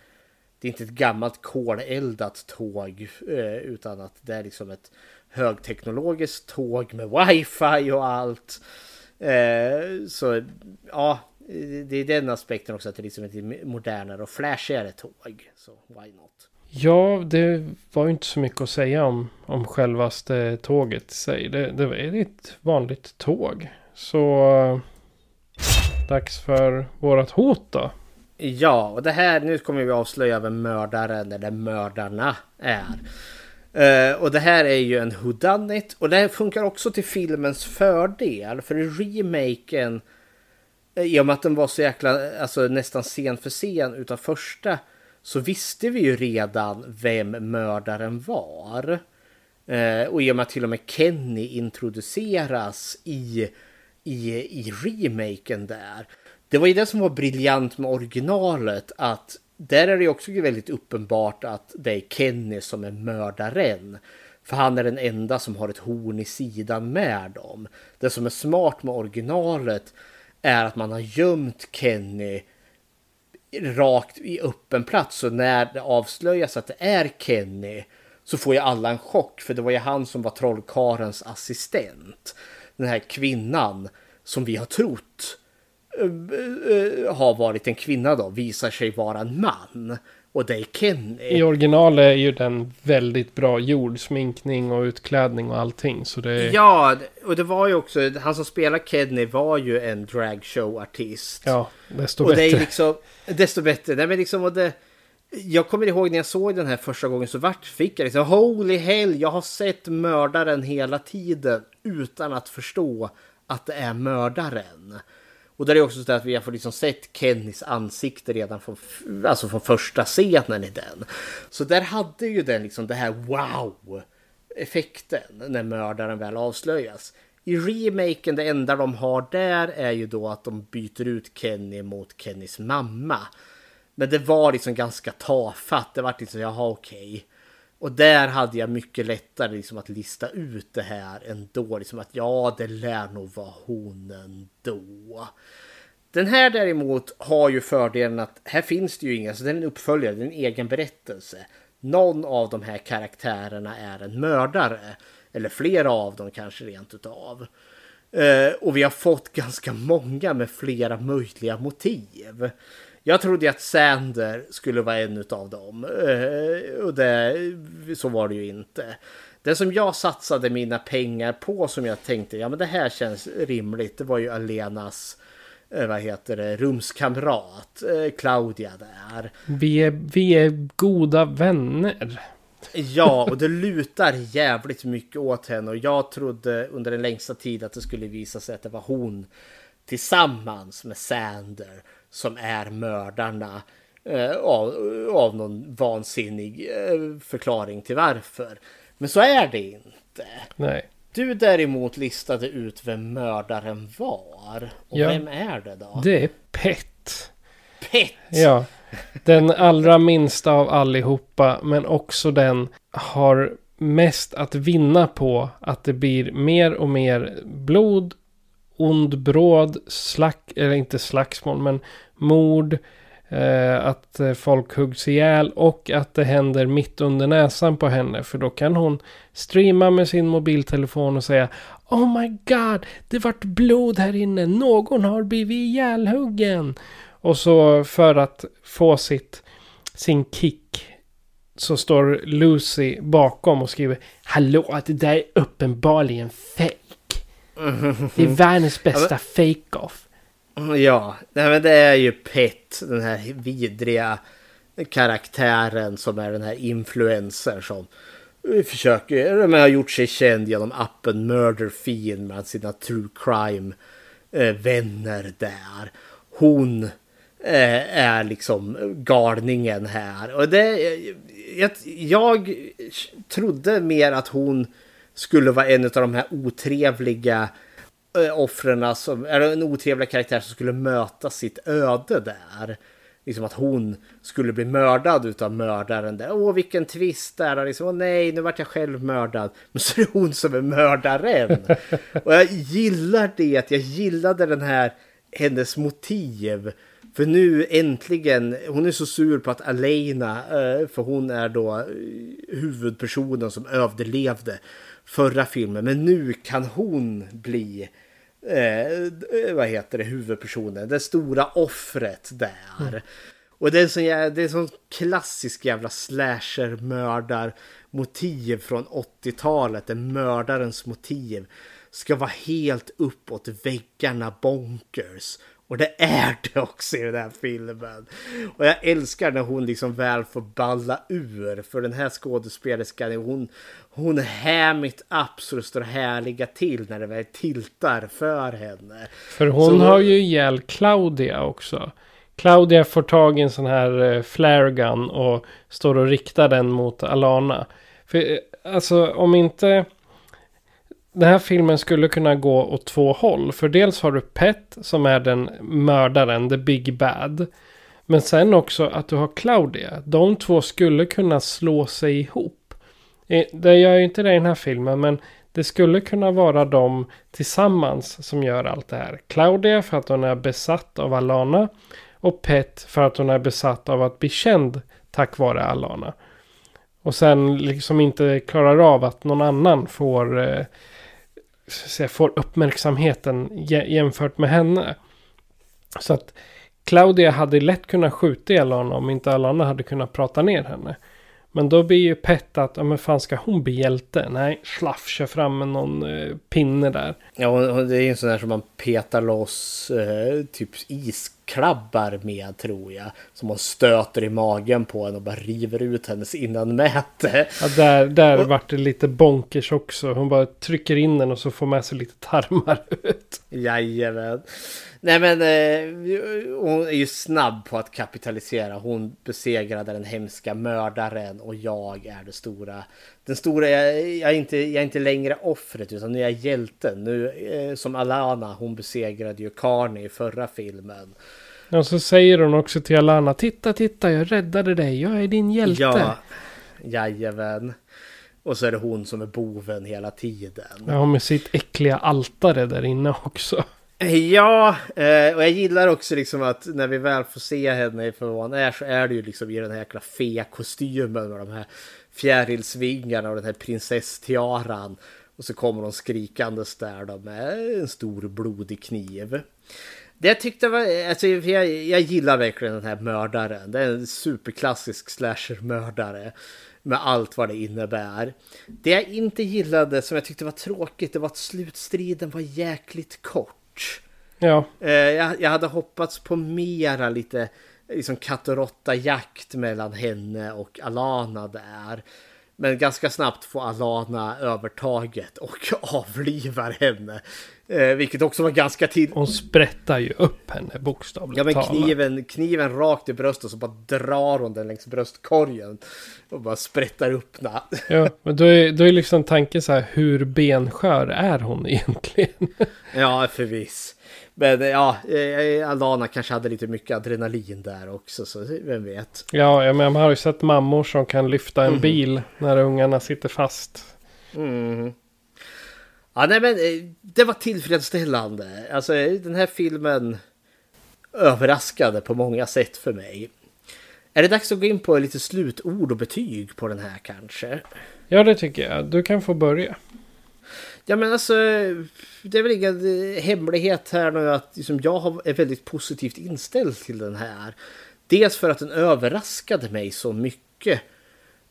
Speaker 6: det är inte ett gammalt koleldat tåg eh, utan att det är liksom ett högteknologiskt tåg med wifi och allt. Eh, så ja, det är den aspekten också att det är liksom ett modernare och flashigare tåg. Så why not?
Speaker 5: Ja, det var ju inte så mycket att säga om, om självaste tåget i sig. Det, det var ett vanligt tåg. Så dags för vårat hot då.
Speaker 6: Ja, och det här, nu kommer vi avslöja vem mördaren eller mördarna är. Uh, och det här är ju en whodunit och det här funkar också till filmens fördel. För i remaken Eh, i och med att den var så jäkla, alltså nästan scen för scen utav första så visste vi ju redan vem mördaren var. Eh, och i och med att till och med Kenny introduceras i, i, i remaken där. Det var ju det som var briljant med originalet att där är det också väldigt uppenbart att det är Kenny som är mördaren. För han är den enda som har ett horn i sidan med dem. Det som är smart med originalet är att man har gömt Kenny rakt i öppen plats. Så när det avslöjas att det är Kenny så får ju alla en chock. För det var ju han som var trollkarens assistent. Den här kvinnan som vi har trott uh, har varit en kvinna då visar sig vara en man. Och det är Kenny.
Speaker 5: I original är ju den väldigt bra gjord. Sminkning och utklädning och allting. Så det är...
Speaker 6: Ja, och det var ju också, han som spelar Kenny var ju en dragshow-artist.
Speaker 5: Ja, desto
Speaker 6: och
Speaker 5: bättre.
Speaker 6: Det är liksom, desto bättre. Nej, men liksom, och det, jag kommer ihåg när jag såg den här första gången så vart fick jag liksom holy hell, jag har sett mördaren hela tiden utan att förstå att det är mördaren. Och där är också så att vi har fått liksom sett Kennys ansikte redan från, alltså från första scenen i den. Så där hade ju den liksom det här wow effekten när mördaren väl avslöjas. I remaken, det enda de har där är ju då att de byter ut Kenny mot Kennys mamma. Men det var liksom ganska tafatt. Det var liksom, jaha okej. Okay. Och där hade jag mycket lättare liksom att lista ut det här ändå. Liksom att ja, det lär nog vara hon ändå. Den här däremot har ju fördelen att här finns det ju inga, så den är en uppföljare, det är en egen berättelse. Någon av de här karaktärerna är en mördare. Eller flera av dem kanske rent utav. Eh, och vi har fått ganska många med flera möjliga motiv. Jag trodde att Sander skulle vara en av dem. Eh, och det, så var det ju inte. Det som jag satsade mina pengar på som jag tänkte, ja men det här känns rimligt. Det var ju Alenas, eh, vad heter det, rumskamrat, eh, Claudia där.
Speaker 5: Vi är, vi är goda vänner.
Speaker 6: Ja, och det lutar jävligt mycket åt henne och jag trodde under den längsta tid att det skulle visa sig att det var hon tillsammans med Sander som är mördarna eh, av, av någon vansinnig eh, förklaring till varför. Men så är det inte.
Speaker 5: Nej.
Speaker 6: Du däremot listade ut vem mördaren var. Och ja. vem är det då?
Speaker 5: Det är Pet.
Speaker 6: Pet!
Speaker 5: Ja. Den allra minsta av allihopa. Men också den har mest att vinna på att det blir mer och mer blod ond bråd, slack, eller inte slagsmål, men mord, eh, att eh, folk huggs ihjäl och att det händer mitt under näsan på henne. För då kan hon streama med sin mobiltelefon och säga Oh my god, det vart blod här inne, någon har blivit ihjälhuggen. Och så för att få sitt, sin kick så står Lucy bakom och skriver Hallå, det där är uppenbarligen fejk! Det är världens bästa fake-off.
Speaker 6: Ja, nej, men det är ju Pet, den här vidriga karaktären som är den här influencer som försöker, men har gjort sig känd genom appen Murder Fiend med sina true crime eh, vänner där. Hon eh, är liksom galningen här. Och det, jag, jag trodde mer att hon skulle vara en av de här otrevliga eh, offren som, eller en otrevlig karaktär som skulle möta sitt öde där. Liksom att hon skulle bli mördad utav mördaren där. Åh vilken twist där. Liksom, Åh nej, nu vart jag själv mördad. Men så är det hon som är mördaren. Och jag gillar det, att jag gillade den här, hennes motiv. För nu äntligen, hon är så sur på att Alena, eh, för hon är då eh, huvudpersonen som överlevde förra filmen. Men nu kan hon bli eh, vad heter det, huvudpersonen. Det stora offret där. Mm. Och det är, så, det är sån klassisk jävla slasher-mördar motiv från 80-talet. Där mördarens motiv ska vara helt uppåt väggarna bonkers. Och det är det också i den här filmen. Och jag älskar när hon liksom väl får balla ur. För den här skådespelerskan, hon, hon är mitt det står härliga till när det väl tiltar för henne.
Speaker 5: För hon så... har ju ihjäl Claudia också. Claudia får tag i en sån här uh, flare gun och står och riktar den mot Alana. För eh, alltså om inte den här filmen skulle kunna gå åt två håll. För dels har du Pet som är den mördaren, the big bad. Men sen också att du har Claudia. De två skulle kunna slå sig ihop. Eh, det gör ju inte det i den här filmen men det skulle kunna vara de tillsammans som gör allt det här. Claudia för att hon är besatt av Alana. Och Pet för att hon är besatt av att bli känd tack vare Alana. Och sen liksom inte klarar av att någon annan får eh, säga, får uppmärksamheten jämfört med henne. Så att Claudia hade lätt kunnat skjuta ihjäl honom om inte alla andra hade kunnat prata ner henne. Men då blir ju Pet att, ja men fan ska hon bli hjälte? Nej, slaff kör fram med någon eh, pinne där.
Speaker 6: Ja, och det är ju en sån där som man petar loss eh, typ is gräsklabbar med tror jag. Som hon stöter i magen på henne och bara river ut hennes innanmäte.
Speaker 5: Ja, där där och, vart det lite bonkers också. Hon bara trycker in den och så får med sig lite tarmar ut.
Speaker 6: Jajamän. Nej men eh, hon är ju snabb på att kapitalisera. Hon besegrade den hemska mördaren och jag är det stora. Den stora, jag, jag, är, inte, jag är inte längre offret utan nu är jag hjälten. Nu eh, som Alana, hon besegrade ju Carney i förra filmen.
Speaker 5: Och så säger hon också till Alana, titta titta jag räddade dig, jag är din hjälte. Ja,
Speaker 6: jajamän. Och så är det hon som är boven hela tiden.
Speaker 5: Ja, med sitt äckliga altare där inne också.
Speaker 6: Ja, eh, och jag gillar också liksom att när vi väl får se henne för vad hon är så är det ju liksom i den här jäkla fe-kostymen med de här fjärilsvingarna och den här prinsesstiaran. Och så kommer hon skrikandes där då med en stor blodig kniv. Det jag tyckte var, alltså jag, jag gillar verkligen den här mördaren. Det är en superklassisk slasher-mördare. Med allt vad det innebär. Det jag inte gillade, som jag tyckte var tråkigt, det var att slutstriden var jäkligt kort.
Speaker 5: Ja.
Speaker 6: Eh, jag, jag hade hoppats på mera lite liksom katt och råtta jakt mellan henne och Alana där. Men ganska snabbt får Alana övertaget och avlivar henne. Eh, vilket också var ganska till...
Speaker 5: Hon sprättar ju upp henne bokstavligt
Speaker 6: Ja men kniven, kniven rakt i bröstet så bara drar hon den längs bröstkorgen. Och bara sprättar upp den.
Speaker 5: Ja men då är, då är liksom tanken så här hur benskör är hon egentligen?
Speaker 6: ja förvis. Men ja, eh, Alana kanske hade lite mycket adrenalin där också, så vem vet.
Speaker 5: Ja, men man har ju sett mammor som kan lyfta en mm. bil när ungarna sitter fast.
Speaker 6: Mm. Ja, nej men eh, det var tillfredsställande. Alltså den här filmen överraskade på många sätt för mig. Är det dags att gå in på lite slutord och betyg på den här kanske?
Speaker 5: Ja, det tycker jag. Du kan få börja.
Speaker 6: Ja men alltså, det är väl ingen eh, hemlighet här nu att liksom, jag är väldigt positivt inställd till den här. Dels för att den överraskade mig så mycket.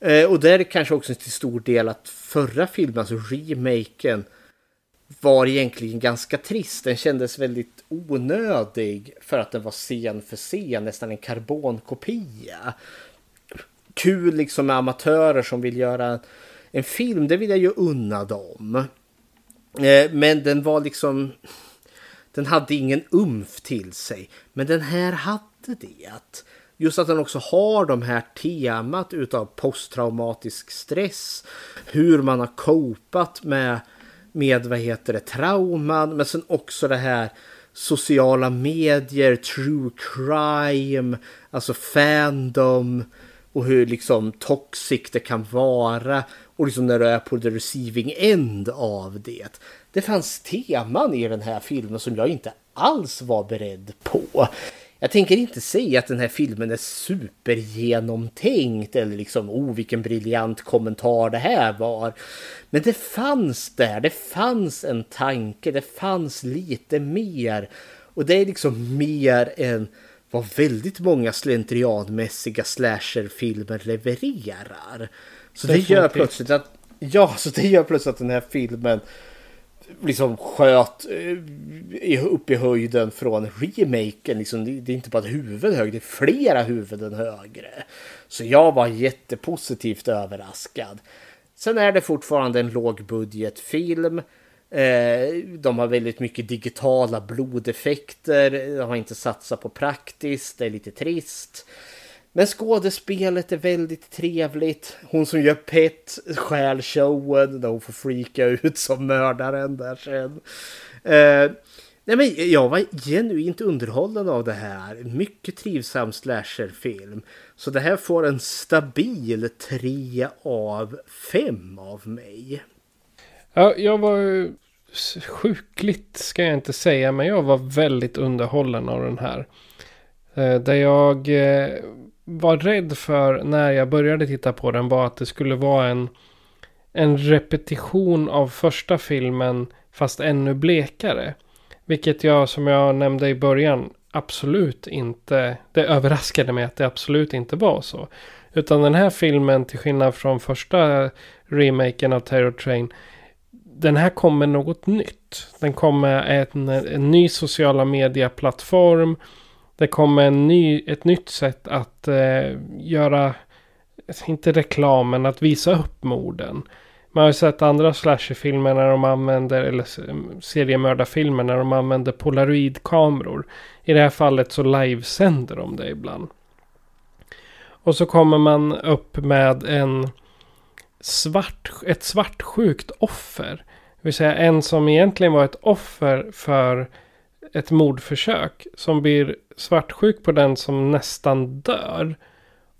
Speaker 6: Eh, och där är kanske också till stor del att förra filmen, alltså remaken, var egentligen ganska trist. Den kändes väldigt onödig för att den var scen för scen, nästan en karbonkopia. Kul liksom med amatörer som vill göra en film, det vill jag ju unna dem. Eh, men den var liksom... Den hade ingen umf till sig. Men den här hade det. Just att den också har de här temat utav posttraumatisk stress. Hur man har copat med, med vad heter det, trauman. Men sen också det här sociala medier, true crime, alltså fandom och hur liksom toxic det kan vara och liksom när du är på the receiving end av det. Det fanns teman i den här filmen som jag inte alls var beredd på. Jag tänker inte säga att den här filmen är supergenomtänkt eller liksom oh vilken briljant kommentar det här var. Men det fanns där, det fanns en tanke, det fanns lite mer. Och det är liksom mer än vad väldigt många slentrianmässiga slasherfilmer levererar. Så det gör plötsligt att Ja, så det gör plötsligt att den här filmen liksom sköt eh, upp i höjden från remaken. Liksom, det är inte bara ett huvud högre, det är flera huvuden högre. Så jag var jättepositivt överraskad. Sen är det fortfarande en lågbudgetfilm. Eh, de har väldigt mycket digitala blodeffekter. De har inte satsat på praktiskt. Det är lite trist. Men skådespelet är väldigt trevligt. Hon som gör Pet stjäl showen där hon får freaka ut som mördaren där sen. Eh, nej men jag var genuint underhållen av det här. Mycket trivsam slasherfilm. Så det här får en stabil 3 av 5 av mig.
Speaker 5: Ja, jag var sjukligt ska jag inte säga, men jag var väldigt underhållen av den här. Eh, där jag eh, var rädd för när jag började titta på den var att det skulle vara en, en repetition av första filmen fast ännu blekare. Vilket jag som jag nämnde i början absolut inte, det överraskade mig att det absolut inte var så. Utan den här filmen till skillnad från första remaken av Terror Train den här kom med något nytt. Den kom med en, en ny sociala media-plattform det kommer en ny, ett nytt sätt att eh, göra, inte reklam, men att visa upp morden. Man har ju sett andra slasherfilmer när de använder, eller seriemördarfilmer när de använder polaroidkameror. I det här fallet så livesänder de det ibland. Och så kommer man upp med en svart, ett svartsjukt offer. Det vill säga en som egentligen var ett offer för ett mordförsök. Som blir svartsjuk på den som nästan dör.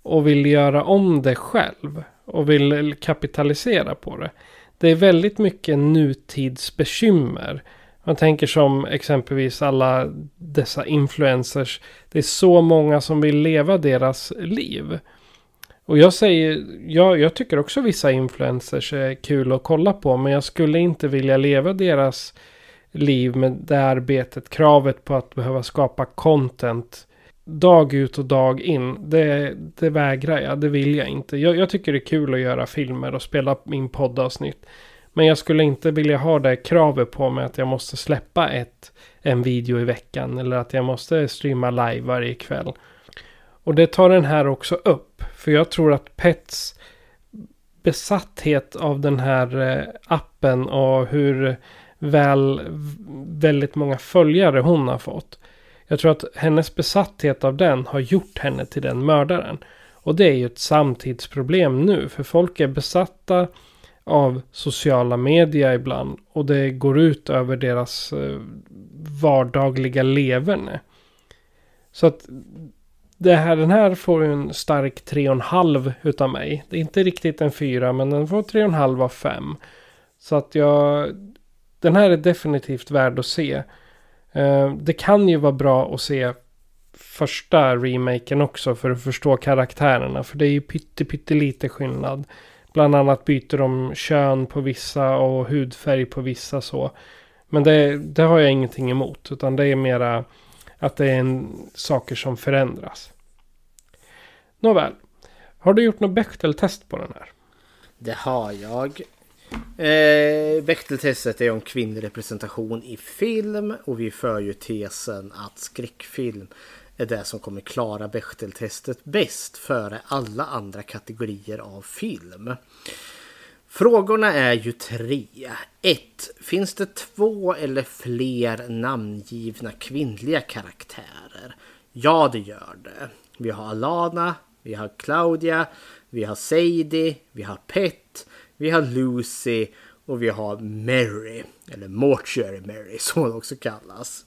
Speaker 5: Och vill göra om det själv. Och vill kapitalisera på det. Det är väldigt mycket nutidsbekymmer. Man tänker som exempelvis alla dessa influencers. Det är så många som vill leva deras liv. Och jag säger, ja, jag tycker också vissa influencers är kul att kolla på. Men jag skulle inte vilja leva deras liv med det arbetet. Kravet på att behöva skapa content dag ut och dag in. Det, det vägrar jag, det vill jag inte. Jag, jag tycker det är kul att göra filmer och spela min poddavsnitt. Men jag skulle inte vilja ha det kravet på mig att jag måste släppa ett, en video i veckan. Eller att jag måste streama live varje kväll. Och det tar den här också upp. För jag tror att Pets besatthet av den här eh, appen och hur väl väldigt många följare hon har fått. Jag tror att hennes besatthet av den har gjort henne till den mördaren. Och det är ju ett samtidsproblem nu. För folk är besatta av sociala medier ibland. Och det går ut över deras eh, vardagliga leverne. Så att det här, den här får ju en stark 3,5 utav mig. Det är inte riktigt en 4 men den får 3,5 av 5. Så att jag... Den här är definitivt värd att se. Eh, det kan ju vara bra att se första remaken också för att förstå karaktärerna. För det är ju pytte, skillnad. Bland annat byter de kön på vissa och hudfärg på vissa så. Men det, det har jag ingenting emot. Utan det är mera att det är en, saker som förändras. Nåväl. Har du gjort något Bechteltest på den här?
Speaker 6: Det har jag. Eh, Bechteltestet är om kvinnlig representation i film och vi för ju tesen att skräckfilm är det som kommer klara Bechteltestet bäst före alla andra kategorier av film. Frågorna är ju tre. 1. Finns det två eller fler namngivna kvinnliga karaktärer? Ja, det gör det. Vi har Alana, vi har Claudia, vi har Sadie, vi har Pet, vi har Lucy och vi har Mary. Eller Mortuary Mary som hon också kallas.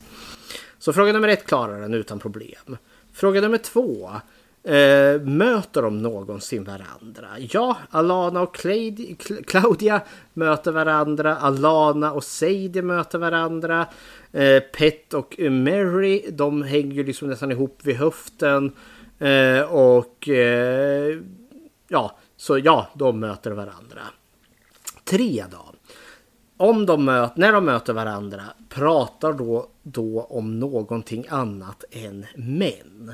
Speaker 6: Så fråga nummer ett klarar den utan problem. Fråga nummer två. Eh, möter de någonsin varandra? Ja, Alana och Claudia, Claudia möter varandra. Alana och Sadie möter varandra. Eh, Pet och Mary, de hänger liksom nästan ihop vid höften. Eh, och eh, ja, så ja, de möter varandra. Tre då. Om de möt, när de möter varandra pratar då, då om någonting annat än män.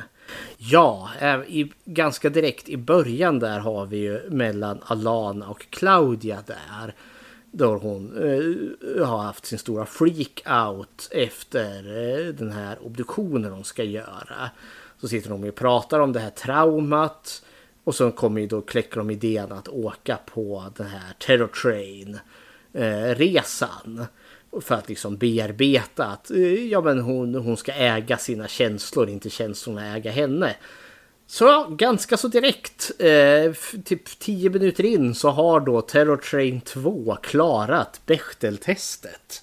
Speaker 6: Ja, eh, i, ganska direkt i början där har vi ju mellan Alana och Claudia där. Då hon eh, har haft sin stora freak out efter eh, den här obduktionen hon ska göra. Så sitter de och pratar om det här traumat. Och så kommer ju då kläcker de idén att åka på den här Terror Train eh, resan. För att liksom bearbeta att eh, ja, men hon, hon ska äga sina känslor, inte känslorna äga henne. Så ganska så direkt, eh, typ 10 minuter in så har då Terror Train 2 klarat Bechteltestet.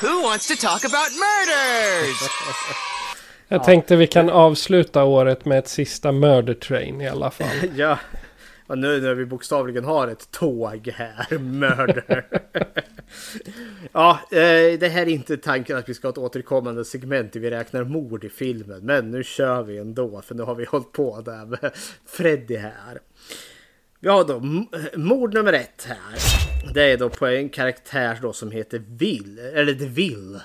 Speaker 9: Who wants to talk about murders?
Speaker 5: Jag tänkte vi kan avsluta året med ett sista murder train i alla fall.
Speaker 6: ja. Och nu när vi bokstavligen har ett tåg här, murder. ja, eh, det här är inte tanken att vi ska ha ett återkommande segment där vi räknar mord i filmen. Men nu kör vi ändå, för nu har vi hållit på där med Freddy här. Vi har då mord nummer ett här. Det är då på en karaktär då som heter Will, eller The Will.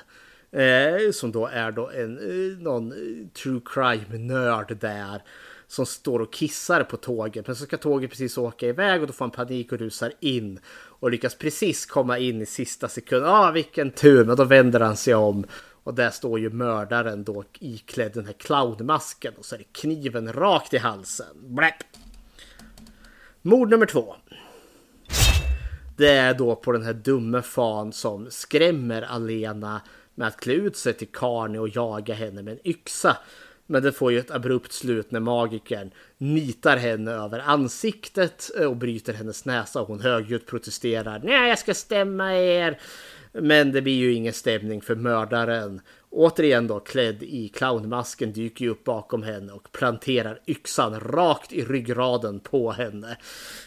Speaker 6: Eh, som då är då en, eh, någon eh, true crime-nörd där. som står och kissar på tåget. Men så ska tåget precis åka iväg och då får han panik och rusar in. Och lyckas precis komma in i sista sekunden. Ah, vilken tur! Men då vänder han sig om. Och där står ju mördaren då iklädd den här clownmasken. Och så är det kniven rakt i halsen. Bläpp. Mord nummer två. Det är då på den här dumme fan som skrämmer Alena med att klä ut sig till Karni och jaga henne med en yxa. Men det får ju ett abrupt slut när magikern nitar henne över ansiktet och bryter hennes näsa. och Hon högljutt protesterar. Nej, jag ska stämma er! Men det blir ju ingen stämning för mördaren. Återigen då klädd i clownmasken dyker ju upp bakom henne och planterar yxan rakt i ryggraden på henne.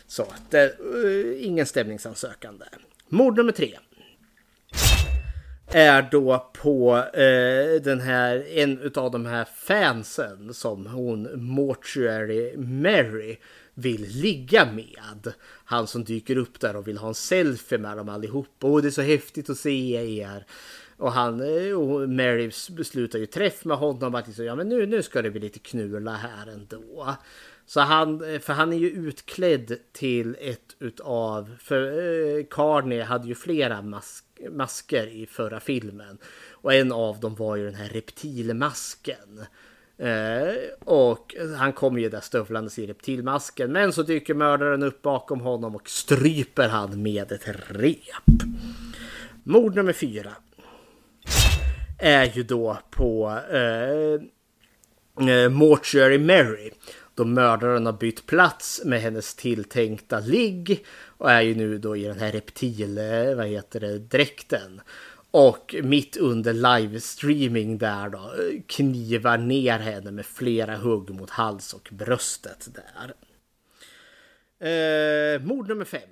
Speaker 6: Så det, uh, eh, ingen stämningsansökan där. Mord nummer tre är då på eh, den här, en av de här fansen som hon Mortuary Mary vill ligga med. Han som dyker upp där och vill ha en selfie med dem allihopa. Och det är så häftigt att se er. Och han eh, och Mary beslutar ju träff med honom att liksom, ja men nu, nu ska det bli lite knulla här ändå. Så han, eh, för han är ju utklädd till ett utav, för eh, Carney hade ju flera mask, masker i förra filmen. Och en av dem var ju den här reptilmasken. Eh, och han kommer ju där stövlandes i reptilmasken. Men så dyker mördaren upp bakom honom och stryper han med ett rep. Mord nummer fyra. Är ju då på eh, eh, Mortuary Mary. Då mördaren har bytt plats med hennes tilltänkta ligg. Och är ju nu då i den här reptil, eh, vad heter det, dräkten. Och mitt under livestreaming där då eh, knivar ner henne med flera hugg mot hals och bröstet där. Eh, mord nummer fem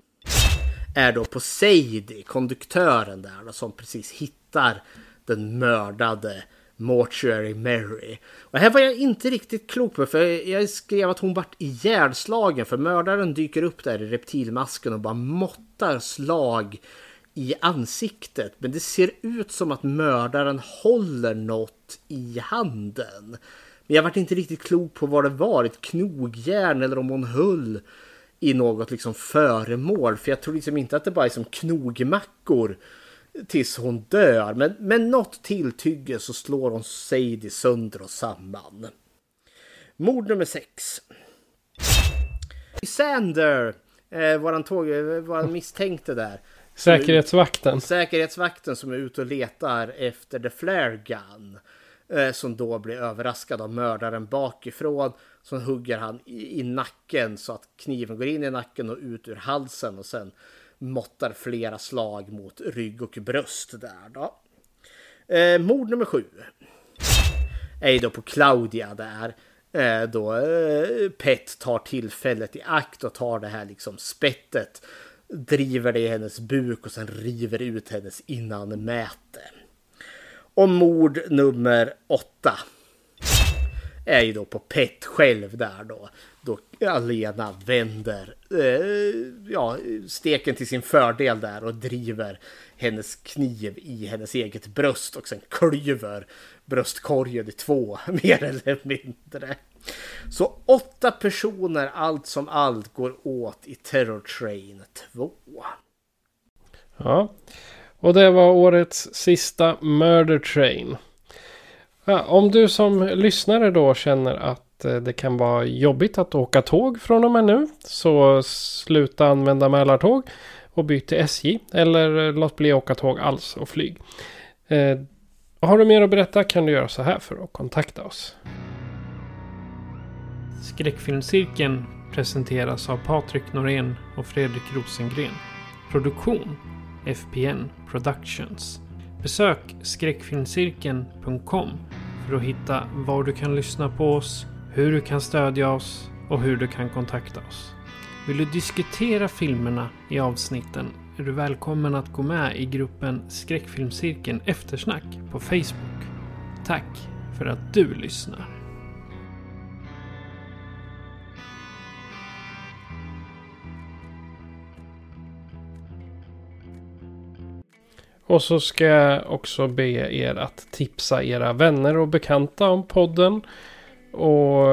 Speaker 6: är då på Sadie, konduktören där då, som precis hittar den mördade Mortuary Mary. Och här var jag inte riktigt klok på för jag skrev att hon vart ihjälslagen för mördaren dyker upp där i reptilmasken och bara måttar slag i ansiktet. Men det ser ut som att mördaren håller något i handen. Men jag vart inte riktigt klok på vad det var, ett knogjärn eller om hon höll i något liksom föremål. För jag tror liksom inte att det bara är som knogmackor tills hon dör. Men med något tilltygge så slår hon Sadie sönder och samman. Mord nummer sex. Sander, eh, våran, tåg, eh, våran misstänkte där.
Speaker 5: Säkerhetsvakten.
Speaker 6: Säkerhetsvakten som är ute och letar efter The Flare Gun. Eh, som då blir överraskad av mördaren bakifrån. Så hugger han i, i, nacken så att kniven går in i nacken och ut ur halsen. Och sen måttar flera slag mot rygg och bröst där då. Eh, mord nummer sju. Är då på Claudia där. Eh, då eh, Pet tar tillfället i akt och tar det här liksom spettet. Driver det i hennes buk och sen river ut hennes innanmäte. Och mord nummer åtta är ju då på Pet själv där då. Då Alena vänder eh, ja, steken till sin fördel där och driver hennes kniv i hennes eget bröst och sen klyver bröstkorgen i två mer eller mindre. Så åtta personer allt som allt går åt i Terror Train 2.
Speaker 5: Ja, och det var årets sista Murder Train. Ja, om du som lyssnare då känner att Eh, det kan vara jobbigt att åka tåg från och med nu. Så sluta använda Mälartåg och byt till SJ. Eller eh, låt bli att åka tåg alls och flyg. Eh, har du mer att berätta kan du göra så här för att kontakta oss. Skräckfilmscirkeln presenteras av Patrik Norén och Fredrik Rosengren. Produktion FPN Productions. Besök skräckfilmscirkeln.com för att hitta var du kan lyssna på oss, hur du kan stödja oss och hur du kan kontakta oss. Vill du diskutera filmerna i avsnitten är du välkommen att gå med i gruppen Skräckfilmscirkeln Eftersnack på Facebook. Tack för att du lyssnar. Och så ska jag också be er att tipsa era vänner och bekanta om podden. Och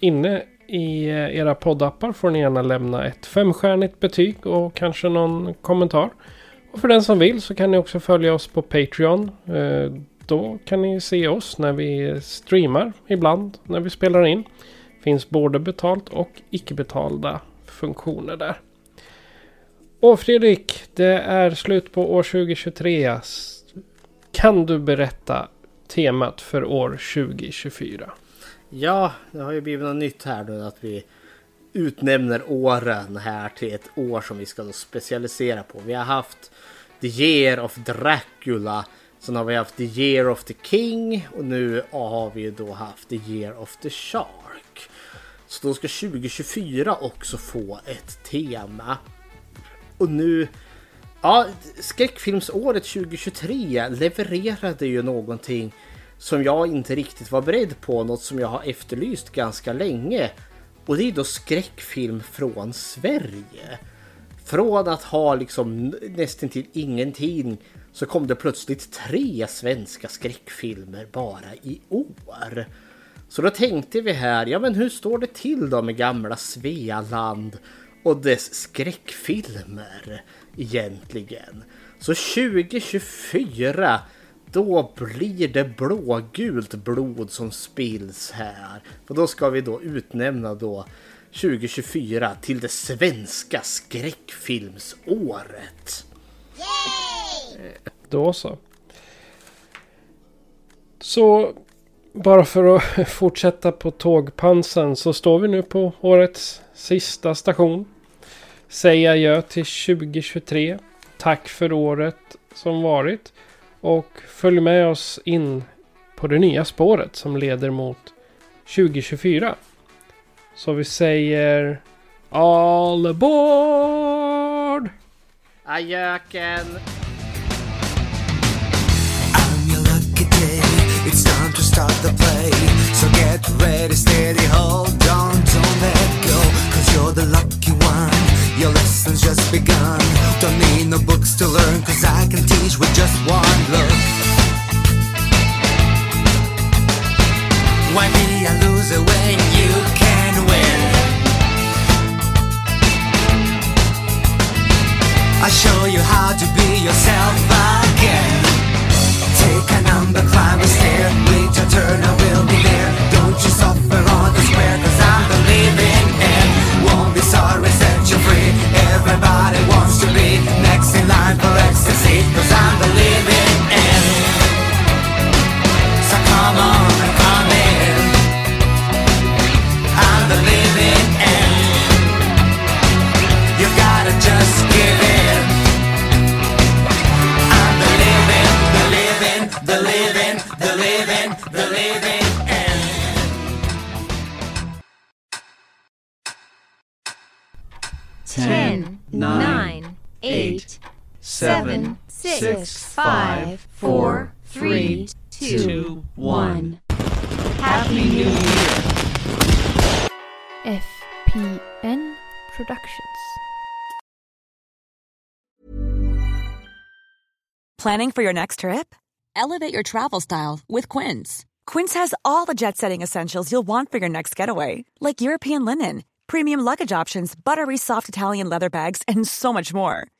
Speaker 5: inne i era poddappar får ni gärna lämna ett femstjärnigt betyg och kanske någon kommentar. Och för den som vill så kan ni också följa oss på Patreon. Eh, då kan ni se oss när vi streamar ibland när vi spelar in. Finns både betalt och icke betalda funktioner där. Och Fredrik, det är slut på år 2023. Kan du berätta temat för år 2024?
Speaker 6: Ja, det har ju blivit något nytt här nu att vi utnämner åren här till ett år som vi ska då specialisera på. Vi har haft The Year of Dracula. Sen har vi haft The Year of the King och nu har vi då haft The Year of the Shark. Så då ska 2024 också få ett tema. Och nu... Ja, skräckfilmsåret 2023 levererade ju någonting som jag inte riktigt var beredd på. Något som jag har efterlyst ganska länge. Och det är då skräckfilm från Sverige. Från att ha liksom nästan till ingenting så kom det plötsligt tre svenska skräckfilmer bara i år. Så då tänkte vi här, ja men hur står det till då med gamla Svealand och dess skräckfilmer egentligen? Så 2024 då blir det blågult blod som spills här. Och då ska vi då utnämna då 2024 till det svenska skräckfilmsåret. Yay!
Speaker 5: Då så. Så bara för att fortsätta på tågpansen så står vi nu på årets sista station. Säger adjö till 2023. Tack för året som varit. Och följ med oss in på det nya spåret som leder mot 2024. Så vi säger All aboard!
Speaker 6: Ajöken!
Speaker 10: It's time to start the play. So get ready, steady, hold on, don't let go. Cause you're the lucky. Your lesson's just begun. Don't need no books to learn, cause I can teach with just one look. Why be a loser when you can win? I'll show you how to be yourself again. Take a number, climb a stair Wait your turn, I will be there
Speaker 11: seven, six, five, four, three, two, one. Happy New Year!
Speaker 12: FPN Productions.
Speaker 13: Planning for your next trip? Elevate your travel style with Quince. Quince has all the jet setting essentials you'll want for your next getaway, like European linen, premium luggage options, buttery soft Italian leather bags, and so much more.